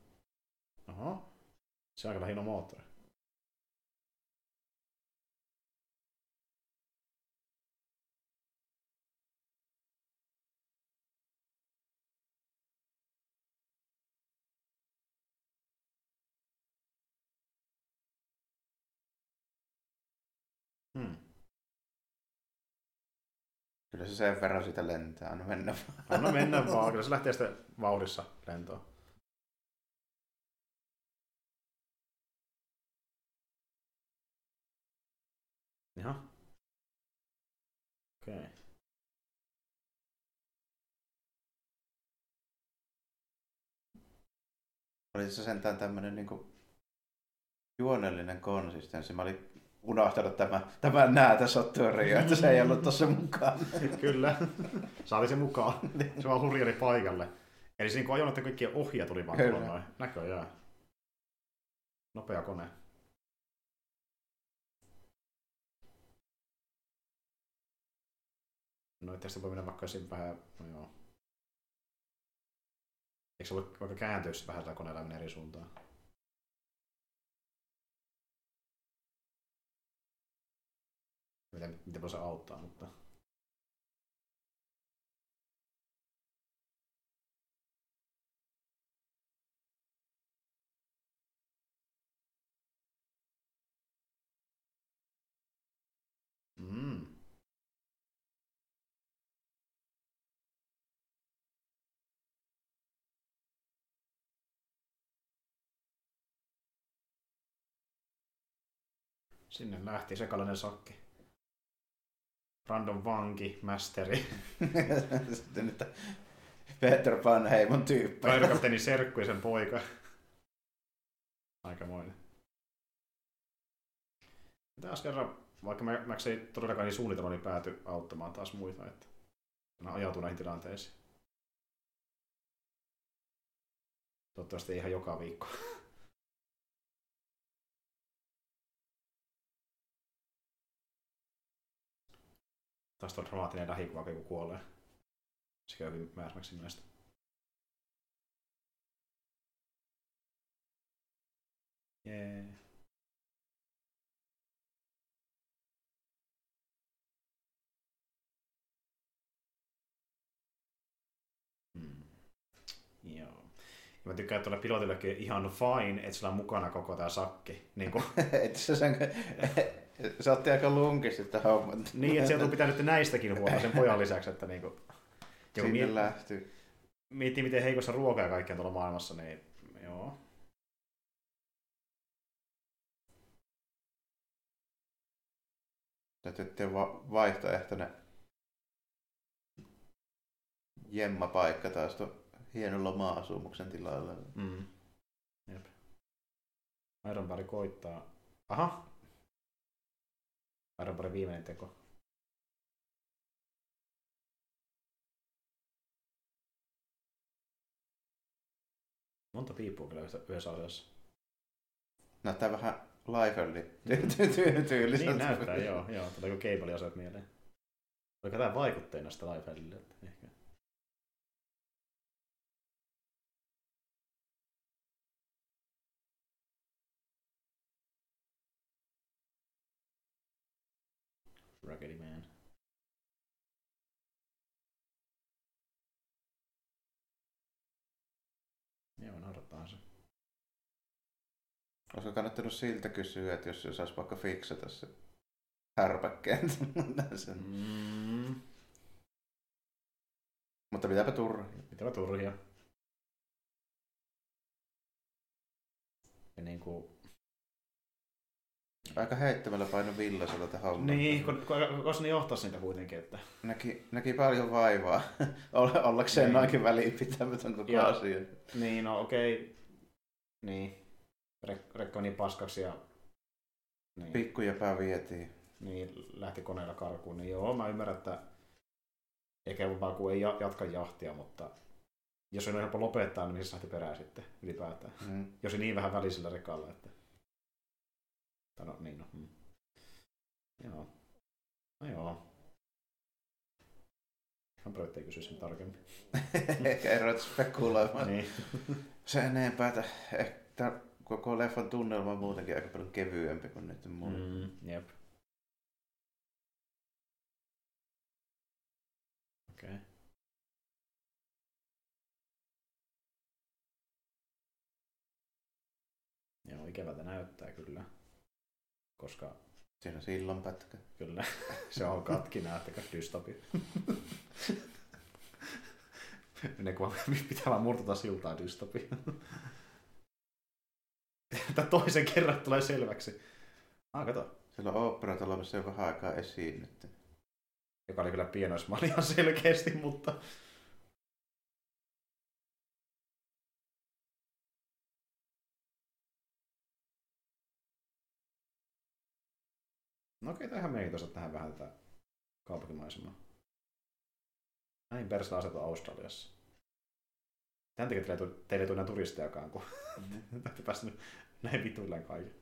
Oho. Se on aika hieno moottori. Hmm. Kyllä se sen verran sitä lentää, anna mennä vaan. Anna mennä vaan, kyllä se lähtee sitten vauhdissa lentoon. Jaha. Okei. Okay. Oli se sentään tämmönen niinku juonellinen konsistenssi. Mä olin unohtanut tämä, tämän näätä sotturia, että se ei ollut tuossa mukaan. Kyllä. Saali se mukaan. Se vaan hurjari paikalle. Eli siinä kun ajoin, että kaikkia ohjaa tuli vaan tuolla noin. Näköjään. Nopea kone. No tästä voi mennä vaikka siinä vähän, no joo. Eikö se voi vaikka kääntyä se vähän tällä koneella eri suuntaan? Miten voi se auttaa, mutta... Mm. Sinne lähti sekalainen sakki. Random vanki, masteri, Sitten että Peter Pan heimon tyyppi. raidokapteeni serkku ja sen poika. Aikamoinen. Taas kerran, vaikka mä, mä ei todellakaan niin suunnitelma, niin pääty auttamaan taas muita, että mä ajautun näihin tilanteisiin. Toivottavasti ihan joka viikko. Taas tuo dramaattinen lähikuva, kun joku kuolee. Se käy hyvin määrämäksi mielestä. Hmm. Joo. Ja mä tykkään, että tuolla pilotillekin ihan fine, että sillä on mukana koko tää sakki. Niin, kuin, Et se, sen, se otti aika lunkisti tähän homman. niin että sieltä on pitänyt näistäkin huolta sen pojan lisäksi, että niin kun Sinne miet- lähti. miettii, miten heikossa ruokaa kaikkea tuolla maailmassa, niin joo. Täytyy va- vaihtoehtoinen jemmapaikka taas tuon hienolla maa-asumuksen tilalla. Mm. Jep. Ironbarry koittaa. Aha. Ironbarry viimeinen teko. Monta piippua kyllä yhdessä- asiassa. Näyttää vähän ty- ty- tyyliseltä. Niin näyttää, joo. joo. Tuleeko Cable asiat mieleen? Oliko tämä vaikutteena sitä Lifelille? Ehkä. Raggedy Man. Joo, naurattaa se. Olisiko kannattanut siltä kysyä, että jos se saisi vaikka fiksata se härpäkkeen. Sen. Mm. Mutta mitäpä turha. Mitä turhia. Ja niinku... Aika heittämällä paino villasella tähän hommaan. Niin, kun, kun, kun ne johtaisi niitä kuitenkin, että... Näki, näki paljon vaivaa Olla- ollakseen Niin. noinkin välinpitämätön koko Ja- asia. Niin, no okei. Okay. Niin. Rek- rekka on niin paskaksi ja... Niin, Pikkujäpää vietiin. niin, lähti koneella karkuun. Niin joo, mä ymmärrän, että... Kun ei ja- jatka jahtia, mutta... Jos on helppo lopettaa, niin missä lähti perään sitten ylipäätään. Mm. Jos ei niin vähän välisellä rekalla, että... Tai no, niin no. Mm. Joo. No joo. Hän ei kysy sen tarkemmin. Ehkä ei ruveta spekuloimaan. niin. Se enempää, että ehkä koko leffan tunnelma on muutenkin aika paljon kevyempi kuin nyt muu. Mm. Jep. Okei. Okay. Joo, ikävältä näyttää. Koska Siinä on sillan pätkä. kyllä se on katki näyttäkö dystopia. ne kun pitää vaan murtata siltaa dystopia. Tämä toisen kerran tulee selväksi. Ah, kato. Siellä on missä on vähän aikaa esiinnytty. Joka oli kyllä pienoismaali ihan selkeästi, mutta... No okei, tähän mielenkiintoista tähän vähän tätä kaupunkimaisemaa. Näin persillä asetu Australiassa. Tämän takia teille, ei tule- enää turistejakaan, kun Mm-hmm. olette päässeet näin vituilleen kaiken.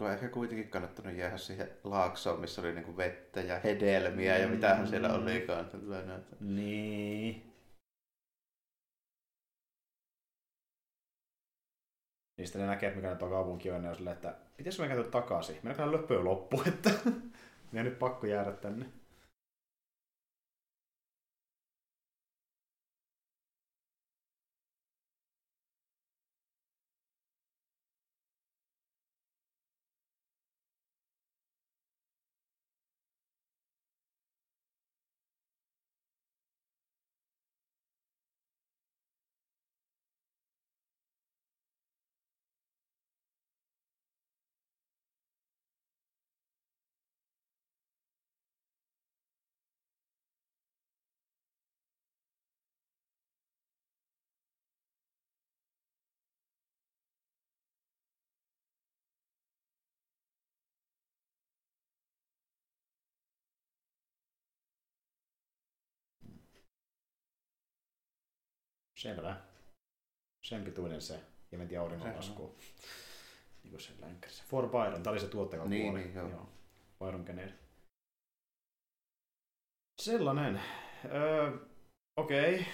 Olisiko ehkä kuitenkin kannattanut jäädä siihen laaksoon, missä oli niinku vettä ja hedelmiä ja mitähän siellä Mm. olikaan. Tällainen, että- Niin. Sitten ne näkee, että mikä on kaupunki on, ja ne on silleen, että pitäisikö me käydä takaisin? Meillä jo loppu, että meidän nyt pakko jäädä tänne. Selvä. Sen pituinen se. Ja mentiin auringonlaskuun. Niin kuin se länkkärissä. For Byron. Tämä oli se tuottaja, joka Niin, niin, joo. Byron Kennedy. Sellainen. Öö, Okei.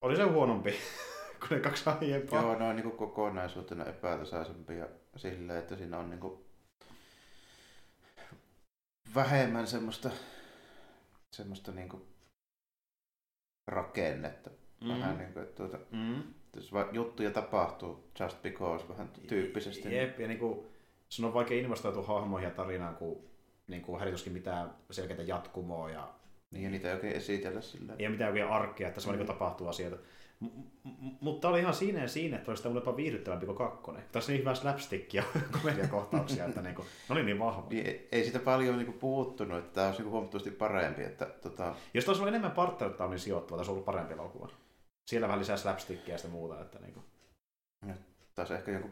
Oli se huonompi kuin ne kaksi aiempaa. Joo, noin niin kokonaisuutena epätasaisempia silleen, että siinä on niin kuin vähemmän semmoista, semmoista niin kuin rakennetta. Mm. Vähän niin kuin, tuota, Mm. jos juttuja tapahtuu just because vähän tyyppisesti. niin- Jep, ja niinku, sun on vaikea investoitua hahmoihin ja tarinaan, kun niinku, härituskin mitään selkeitä jatkumoa ja Niin, ja niitä ei oikein esitellä silleen. ei mitään oikein arkea, että tässä vaan Mm. niinku tapahtuu asioita. Mutta oli ihan siinä ja siinä, että olisi tämä jopa viihdyttävämpi kuin kakkonen. Tässä on niin hyvää slapstickia komediakohtauksia, että niinku, ne oli niin vahva. Niin, ei- ei sitä paljon niin kuin puuttunut, että tämä olisi niin kuin huomattavasti parempi. Että, tota, Jos taas ollut enemmän partneritaunin niin sijoittuva, tässä on ollut parempi elokuva. Siellä vähän lisää slapstickia ja sitä muuta. Että niinku. taas ehkä joku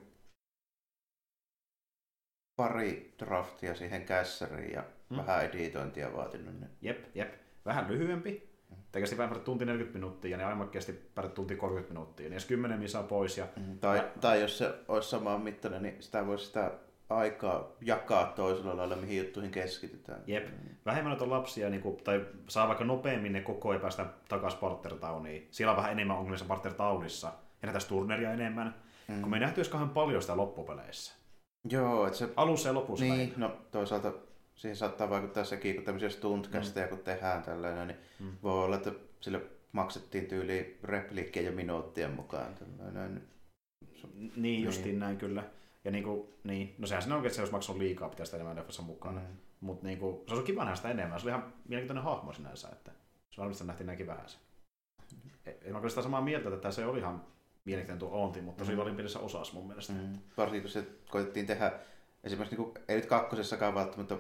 pari draftia siihen kässäriin ja mm. vähän editointia vaatinut. Niin. Jep, jep. Vähän lyhyempi. Tämä kesti päälle tunti 40 minuuttia ja ne aiemmat kesti päälle tunti 30 minuuttia. Niin jos 10 misaa pois ja Mm. Tai, tai jos se olisi samaan mittainen, niin sitä voisi sitä aikaa jakaa toisella lailla, mihin juttuihin keskitytään. Jep. vähemmän on lapsia, niin kuin, tai saa vaikka nopeammin ne koko ajan päästä takaisin partnertauniin. Siellä on vähän enemmän ongelmia partnertaunissa. Ja näitä turneria enemmän. Mm. Kun me ei nähty edes paljon sitä loppupeleissä. Joo, että se, Alussa ja lopussa. niin, no toisaalta siihen saattaa vaikuttaa sekin, kun tämmöisiä stuntcasteja kun tehdään tällainen, niin Mm. mm. voi olla, että sille maksettiin tyyli repliikkejä ja minuuttien mukaan. Tällainen. Niin, justiin Niin. näin kyllä. Ja niin kuin, niin, no sehän siinä on, että se olisi maksanut liikaa, pitää sitä enemmän leffassa mukana. Mm. Mm. Mutta niin kuin, se olisi kiva nähdä sitä enemmän. Se oli ihan mielenkiintoinen hahmo sinänsä, että se varmasti nähtiin näinkin vähän se. En mä kyllä sitä samaa mieltä, että se oli ihan mielenkiintoinen tuo Onti, mutta tosi Mm. mm. pienessä osassa mun mielestä. Mm. Varsinkin kun se koitettiin tehdä, esimerkiksi niin kuin, ei nyt kakkosessakaan välttämättä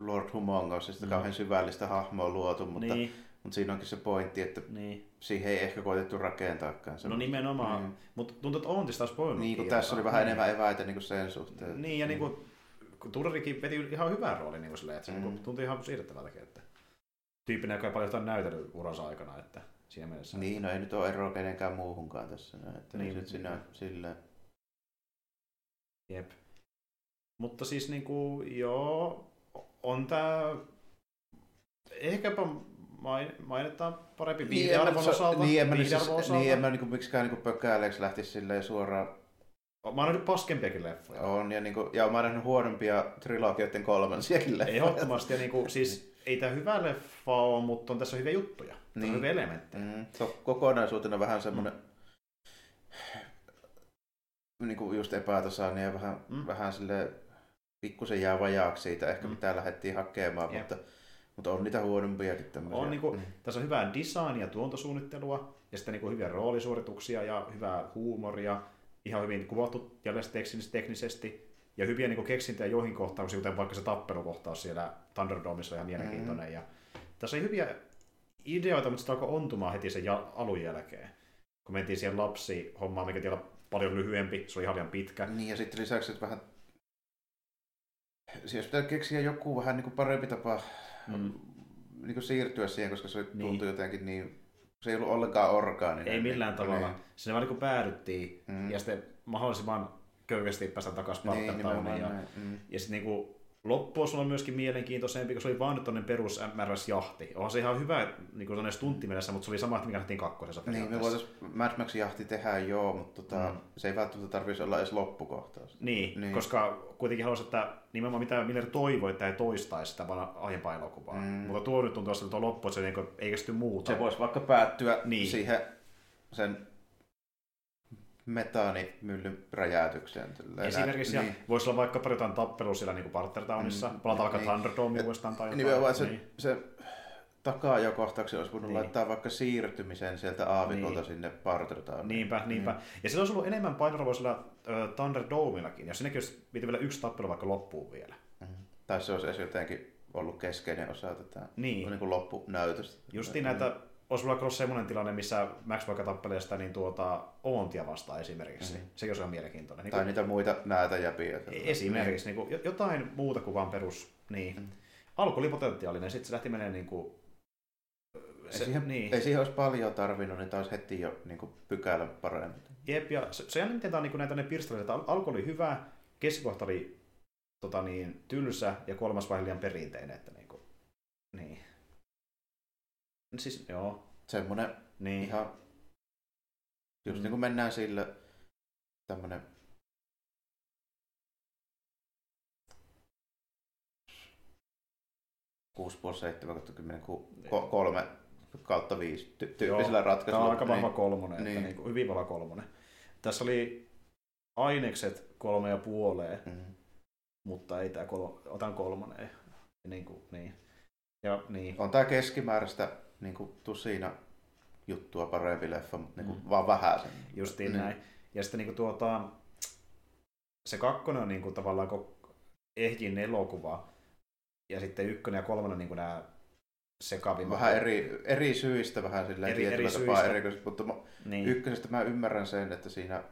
Lord Humongous, mm. Mm. kauhean syvällistä hahmoa luotu, mutta, niin, mutta siinä onkin se pointti, että niin. siihen ei ehkä koitettu rakentaakaan. No nimenomaan. Niin. Mutta tuntuu, että Ontista olisi voinut Niin, kun tässä oli vähän enemmän eväitä niin kuin sen suhteen. Niin, ja niin kuin, kun Turrikin veti ihan hyvän roolin niin kuin silleen, että se Mm. mm. tuntui ihan siirrettävältäkin. Että tyyppinen, joka ei paljon jotain näytellyt uransa aikana, että siinä mielessä. Niin, no ei nyt ole eroa kenenkään muuhunkaan tässä. näin, Että Niin. niin. nyt sinä silleen. Jep. Mutta siis niin kuin, joo, on tää ehkäpä main, mainitaan parempi Niin, viihdearvon nyt osalta. niin, en mä, siis, osalta. niin, en mä niin kuin, miksikään niin kuin pökäileeksi lähtisi silleen suoraan. Mä oon nähnyt paskempiakin leffoja. On, ja, niin kuin, ja mä oon nähnyt huonompia trilogioiden kolmansiakin leffoja. Ehdottomasti. Ja niin kuin, siis ei tämä hyvä leffa ole, mutta on tässä hyviä juttuja. Niin. Niin. On hyviä elementtejä. Mm, to, kokonaisuutena vähän semmoinen mm. niin kuin just epätasainen ja vähän, Mm. vähän sille pikkusen jää vajaaksi siitä ehkä Mm. mitä lähdettiin hakemaan, Jep. mutta, mutta on niitä huonompiakin tämmöisiä. On niinku, mm. Tässä on hyvää designia, tuontosuunnittelua ja sitten niinku hyviä roolisuorituksia ja hyvää huumoria. Ihan hyvin kuvattu jälleen teknisesti. Ja hyviä niinku keksintöjä joihin kohtauksia, kuten vaikka se tappelukohtaus siellä Thunderdomeissa on ihan mielenkiintoinen. Mm. Ja tässä oli hyviä ideoita, mutta sitten alkoi ontumaan heti sen ja- alun jälkeen. Kun mentiin siihen lapsi-hommaan, mikä tiellä paljon lyhyempi, se oli ihan liian pitkä. Niin ja sitten lisäksi, että vähän Siis pitää keksiä joku vähän niin kuin parempi tapa Mm. mm. niin kuin siirtyä siihen, koska se Niin. tuntui jotenkin niin, se ei ollut ollenkaan orgaaninen. Ei millään niin, tavalla. Niin. Sinne vaan niin päädyttiin Mm. ja sitten mahdollisimman köykästi päästä takaisin Niin, ja. Mm. ja sitten niinku, loppuosa on myöskin mielenkiintoisempi, kun se oli vaan nyt tonnen perus MRS-jahti. Onhan se ihan hyvä niin stunttimenessä, mutta se oli sama, että mikä nähtiin kakkosessa Niin, me voitaisiin Mad Max jahti tehdä joo, mutta tota, Mm. se ei välttämättä tarvitsisi olla edes loppukohtaus. Niin, niin, koska kuitenkin haluaisin, että nimenomaan mitä Miller toivoi, että ei toistaisi sitä vaan aiempaa elokuvaa. Mm. Mutta tuo nyt tuntuu, että tuo loppu, että se niinku, ei kesty muuta. Se voisi vaikka päättyä niin. siihen sen metaanimyllyn räjäytykseen. tälleen Esimerkiksi niin. voisi olla vaikka jotain tappelua siellä niin Partertownissa, mm. Mm, palata vaikka niin. Thunderdome uudestaan tai jotain. Nimenomaan se, Niin. se takaajokohtauksen olisi voinut Niin. niin. laittaa vaikka siirtymisen sieltä aavikolta Niin. sinne Partertowniin. Niinpä, niinpä. Mm. Ja sillä olisi ollut enemmän painoarvoa sillä äh, Thunderdomellakin, jos sinnekin olisi vielä yksi tappelu vaikka loppuun vielä. Mm. Tai se olisi edes jotenkin ollut keskeinen osa tätä Niin. niin kuin loppunäytöstä. Justiin näitä, olisi vaikka ollut semmoinen tilanne, missä Max vaikka tappelee sitä niin tuota, Oontia vastaan esimerkiksi. Mm. Mm. Sekin olisi ihan mielenkiintoinen. Niin Tai niitä muita näitä jäpiä. esimerkiksi niin kuin, jotain muuta kuin vaan perus. Niin. Mm. Mm. Alku oli potentiaalinen, sitten se lähti menemään niin kuin, Ei, siihen, niin. ei siihen olisi paljon tarvinnut, niin taas heti jo niin kuin pykälä paremmin. Jep, ja se, se on miten on niin näitä ne pirstaleita. Al- Alku oli hyvä, keskikohta oli tota niin, tylsä ja kolmas vaihe liian perinteinen. Että niin, kuin, niin. Siis joo, Semmoinen niin. ihan, just Mm. niin kuin mennään sille tämmöinen kuusi puoli seitsemän kautta kymmenen, ko- kolme kautta viisi ty- tyyppisellä Tämä ratkaisulla. on aika vahva Niin. kolmonen, että Niin. niin kuin, hyvin vahva kolmonen. Tässä oli ainekset kolme ja puoleen, Mm. mutta ei tämä kol- otan kolmonen. Niin kuin, niin. Ja niin. On tää keskimääräistä niin kuin, tusina juttua parempi leffa, mutta niin kuin, Mm. vaan vähän sen. Justiin Niin. näin. Ja sitten niinku tuota, se kakkonen on niinku tavallaan ko- ehjin elokuva, ja sitten ykkönen ja kolmonen on niinku nämä sekavimmat. Vähän eri, eri syistä vähän silleen Eri- eri, tapaa erikoisesti, mutta mä- niin. ykkösestä mä ymmärrän sen, että siinä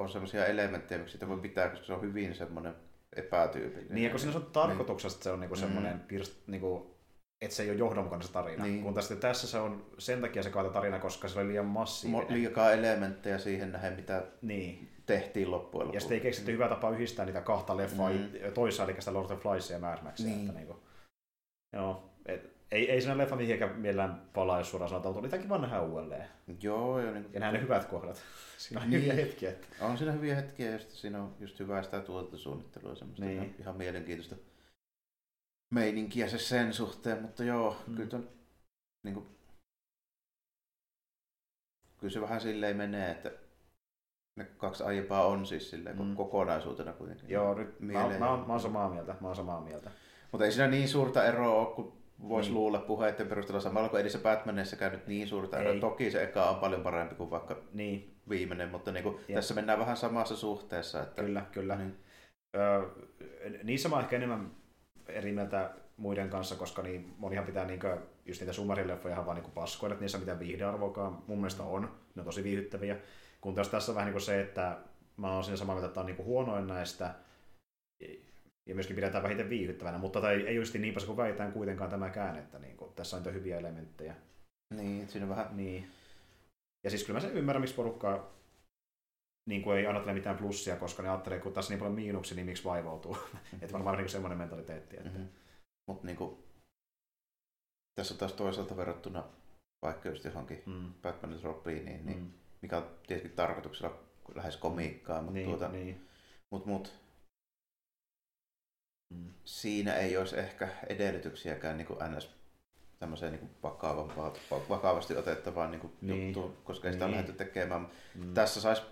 on semmoisia elementtejä, miksi sitä voi pitää, koska se on hyvin semmoinen epätyypillinen. niin, ja kun siinä on tarkoituksesta että se on niinku Mm. semmoinen, pirst, niinku, että se ei ole johdonmukainen tarina. Niin. Kun tässä, tässä se on sen takia se kaata tarina, koska se oli liian Mo- massiivinen. liikaa elementtejä siihen nähden, mitä Niin. tehtiin loppujen Ja lopuksi. sitten ei keksitty hyvä tapa yhdistää niitä kahta leffaa Mm. mm. toisaan, eli sitä Lord of the Fliesia ja Mad Maxia. Niin. Että niinku, joo, et, ei, ei siinä leffa mihinkään millään palaa, jos suoraan sanotaan, tuli tämäkin vaan nähdä uudelleen. Joo, ja niin, Ja nähdä ne hyvät kohdat. Siinä on Niin. hyviä hetkiä. Että... on siinä hyviä hetkiä, ja sitten siinä on just hyvää sitä tuotantosuunnittelua, semmoista Niin. ihan, ihan mielenkiintoista meininkiä se sen suhteen, mutta joo, Mm. kyllä ton, niin kuin, kyllä se vähän silleen menee, että ne kaksi aiempaa on siis silleen Mm. kokonaisuutena kuitenkin. Joo, nyt mä, mä, oon, mä oon samaa mieltä. Mä oon samaa mieltä. Mutta ei siinä niin suurta eroa ole, kun voisi Niin. luulla puheiden perusteella samalla, kun edessä Batmanissa käynyt niin suurta eroa. Toki se eka on paljon parempi kuin vaikka Niin, viimeinen, mutta niin kuin, Jep. tässä mennään vähän samassa suhteessa. Että, kyllä, kyllä. Niin. Öö, niissä mä ehkä enemmän eri mieltä muiden kanssa, koska niin monihan pitää niinkö, just niitä summarileffoja ihan vaan niinku paskoilla, että niissä mitään viihdearvoakaan. Mun mielestä on, ne on tosi viihdyttäviä. Kun taas tässä on vähän niin kuin se, että mä oon siinä samaa mieltä, että tämä on niin huonoin näistä, ja myöskin pidetään vähiten viihdyttävänä, mutta tai ei just niin paljon kuin väitään kuitenkaan tämäkään, että niin kuin, tässä on niitä hyviä elementtejä. niin, että siinä vähän Niin. Ja siis kyllä mä sen ymmärrän, miksi porukkaa niin kuin ei ajattele mitään plussia, koska ne ajattelee, kun tässä on niin paljon miinuksia, niin miksi vaivautuu. että varmaan niin semmoinen mentaliteetti. Että... Mm-hmm. Mutta niinku, tässä taas toisaalta verrattuna vaikka just johonkin Mm. Batman Robiniin, niin, niin Mm. mikä on tietenkin tarkoituksella lähes komiikkaa, mutta Niin, tuota, niin. mut, mut, Mm. siinä ei olisi ehkä edellytyksiäkään niin kuin ns tämmöiseen niin vakavampaa, vakavasti otettavaan niin kuin niin. juttuun, koska ei sitä niin. lähdetty tekemään. Mm. Tässä saisi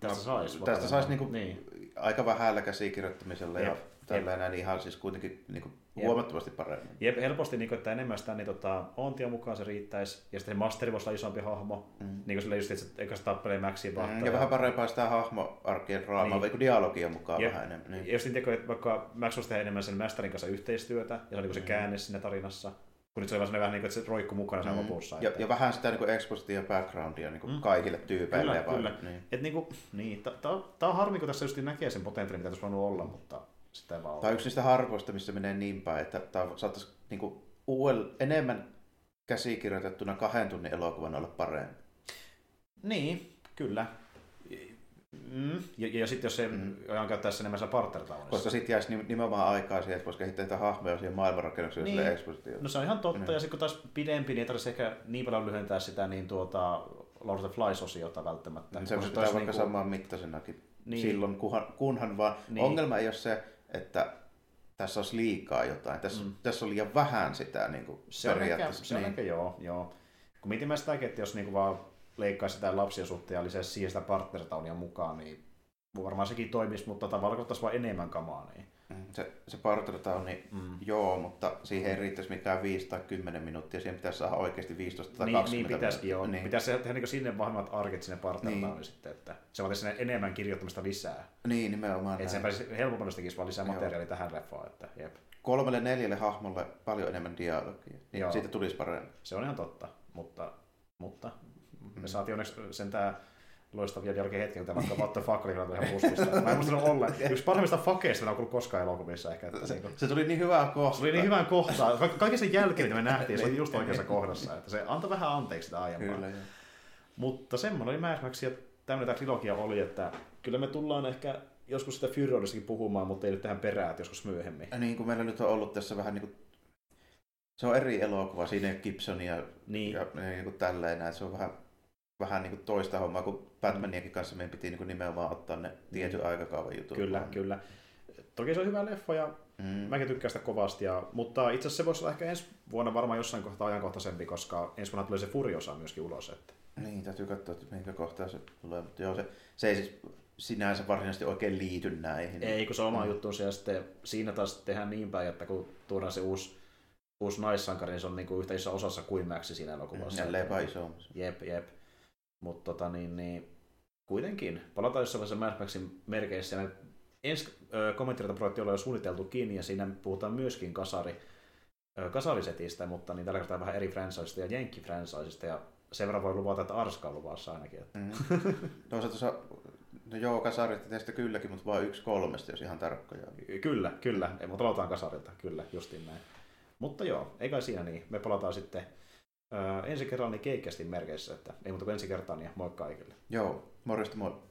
Tästä saisi. Tästä saisi niin niin. aika vähällä käsikirjoittamisella ja tällainen ihan siis kuitenkin niin kuin huomattavasti paremmin. Jep, helposti, niin kuin, että enemmän sitä niin, tota, ontia mukaan se riittäisi, ja sitten masteri voisi olla isompi hahmo, mm. niin kuin sille just, että eikä se tappelee Maxia mm, Ja vähän parempaa sitä hahmoarkien raamaa, niin. dialogia mukaan Jep. vähän enemmän. Niin. Ja just niin, että vaikka Max voisi tehdä enemmän sen masterin kanssa yhteistyötä, ja se on niin se mm. käänne siinä tarinassa, kun nyt se on vähän niin kuin, että se roikku mukana mm. lopussa. Ja, että... ja, vähän sitä niin expositia ja backgroundia niin kuin mm. kaikille tyypeille. Kyllä, kyllä. Niin. Et niin kuin, niin, Tämä on harmi, kun tässä just näkee sen potentiaalin, mitä tässä voinut olla, mutta sitä ei vaan Tämä on yksi niistä harvoista, missä menee niin päin, että tämä saattaisi niin kuin, uudel, enemmän käsikirjoitettuna kahden tunnin elokuvan olla parempi. Niin, kyllä. Mm. Ja, ja sitten jos se mm. ajan käyttää sen enemmän partnertaunissa. Koska sitten jäisi nimenomaan aikaa siihen, että voisi kehittää niitä hahmoja siihen maailmanrakennukseen niin. sille No se on ihan totta, mm. ja sitten kun taas pidempi, niin ei tarvitse ehkä niin paljon lyhentää sitä niin tuota Lord of the Flies-osiota välttämättä. Se voisi vaikka niinku... samaan mittaisenakin niin. silloin, kunhan, kunhan vaan. Niin. Ongelma ei ole se, että tässä olisi liikaa jotain. Tässä, mm. tässä on liian vähän sitä niin kuin se periaatteessa. On ehkä, se niin. on ehkä joo, joo. Kun mietimme sitäkin, että jos niin kuin vaan leikkaisi sitä lapsia suhteen ja lisäisi siihen sitä partneritaunia mukaan, niin varmaan sekin toimisi, mutta tavallaan ottaisi vain enemmän kamaa. Niin. Mm, se, se partneritauni, niin mm. joo, mutta siihen ei riittäisi mitään 5 tai 10 minuuttia, siihen pitäisi saada oikeasti 15 tai niin, 20 niin pitäisikin, joo. Niin. Pitäisi tehdä niin sinne vahvemmat arkit sinne partneritauni niin. sitten, että se vaatisi sinne enemmän kirjoittamista lisää. Niin, nimenomaan. Että sen pääsisi helpommin tekisi vaan lisää materiaalia tähän leffaan. Että, jep. Kolmelle neljälle hahmolle paljon enemmän dialogia, niin joo. siitä tulisi paremmin. Se on ihan totta, mutta, mutta me mm. saatiin onneksi sentään loistavia jälkeen hetken, kun tämä What the fuck oli ihan puskista. Mä en muistanut olleen. Yksi parhaimmista fakeista, mitä on ollut koskaan elokuvissa ehkä. Että se, niin kuin... se, tuli niin hyvää kohtaa. Se tuli niin hyvään kohtaan. Kaiken sen jälkeen, mitä me nähtiin, se oli just oikeassa kohdassa. Että se antoi vähän anteeksi sitä aiempaa. Kyllä, joo. Mutta semmoinen oli Mad Max ja tämmöinen tämä trilogia oli, että kyllä me tullaan ehkä joskus sitä Fyrodistakin puhumaan, mutta ei nyt tähän perään, joskus myöhemmin. Ja niin kuin meillä nyt on ollut tässä vähän niin kuin se on eri elokuva, siinä ei ole Gibsonia niin. ja niin kuin tälleen, se on vähän vähän niin kuin toista hommaa, kun Batmaniakin kanssa meidän piti niin kuin nimenomaan ottaa ne tietyn aikakaavan jutut. Kyllä, vaan. kyllä. Toki se on hyvä leffa ja mm. mäkin tykkään sitä kovasti, ja, mutta itse asiassa se voisi olla ehkä ensi vuonna varmaan jossain kohtaa ajankohtaisempi, koska ensi vuonna tulee se Furiosa myöskin ulos. Että... Niin, täytyy katsoa, että minkä kohtaa se tulee, mutta joo, se, se ei siis sinänsä varsinaisesti oikein liity näihin. Ei, kun se on oma mm. juttu, ja sitten siinä taas tehdään niin päin, että kun tuodaan se uusi uusi naissankari, niin se on niin kuin yhtä iso osassa kuin Maxi siinä elokuvassa. Jälleen vaan iso. Jep, jep. Mutta tota, niin, niin, kuitenkin, palataan jossain vaiheessa Mad Maxin merkeissä. Ja ensi kommenttirataprojekti on jo suunniteltukin, ja siinä puhutaan myöskin kasari, kasarisetistä, mutta niin tällä kertaa vähän eri franchiseista ja jenkki franchiseista, ja sen verran voi luvata, että Arska on luvassa ainakin. Että. Mm. tuossa, no joo, kasarit teistä kylläkin, mutta vain yksi kolmesta, jos ihan tarkkoja. Kyllä, kyllä. Ei, mutta aloitetaan kasarilta, kyllä, justiin näin. Mutta joo, ei kai siinä niin. Me palataan sitten Ensi kerralla niin keikkästi merkeissä, että ei muuta kuin ensi kertaa, niin moi kaikille. Joo, morjesta moi.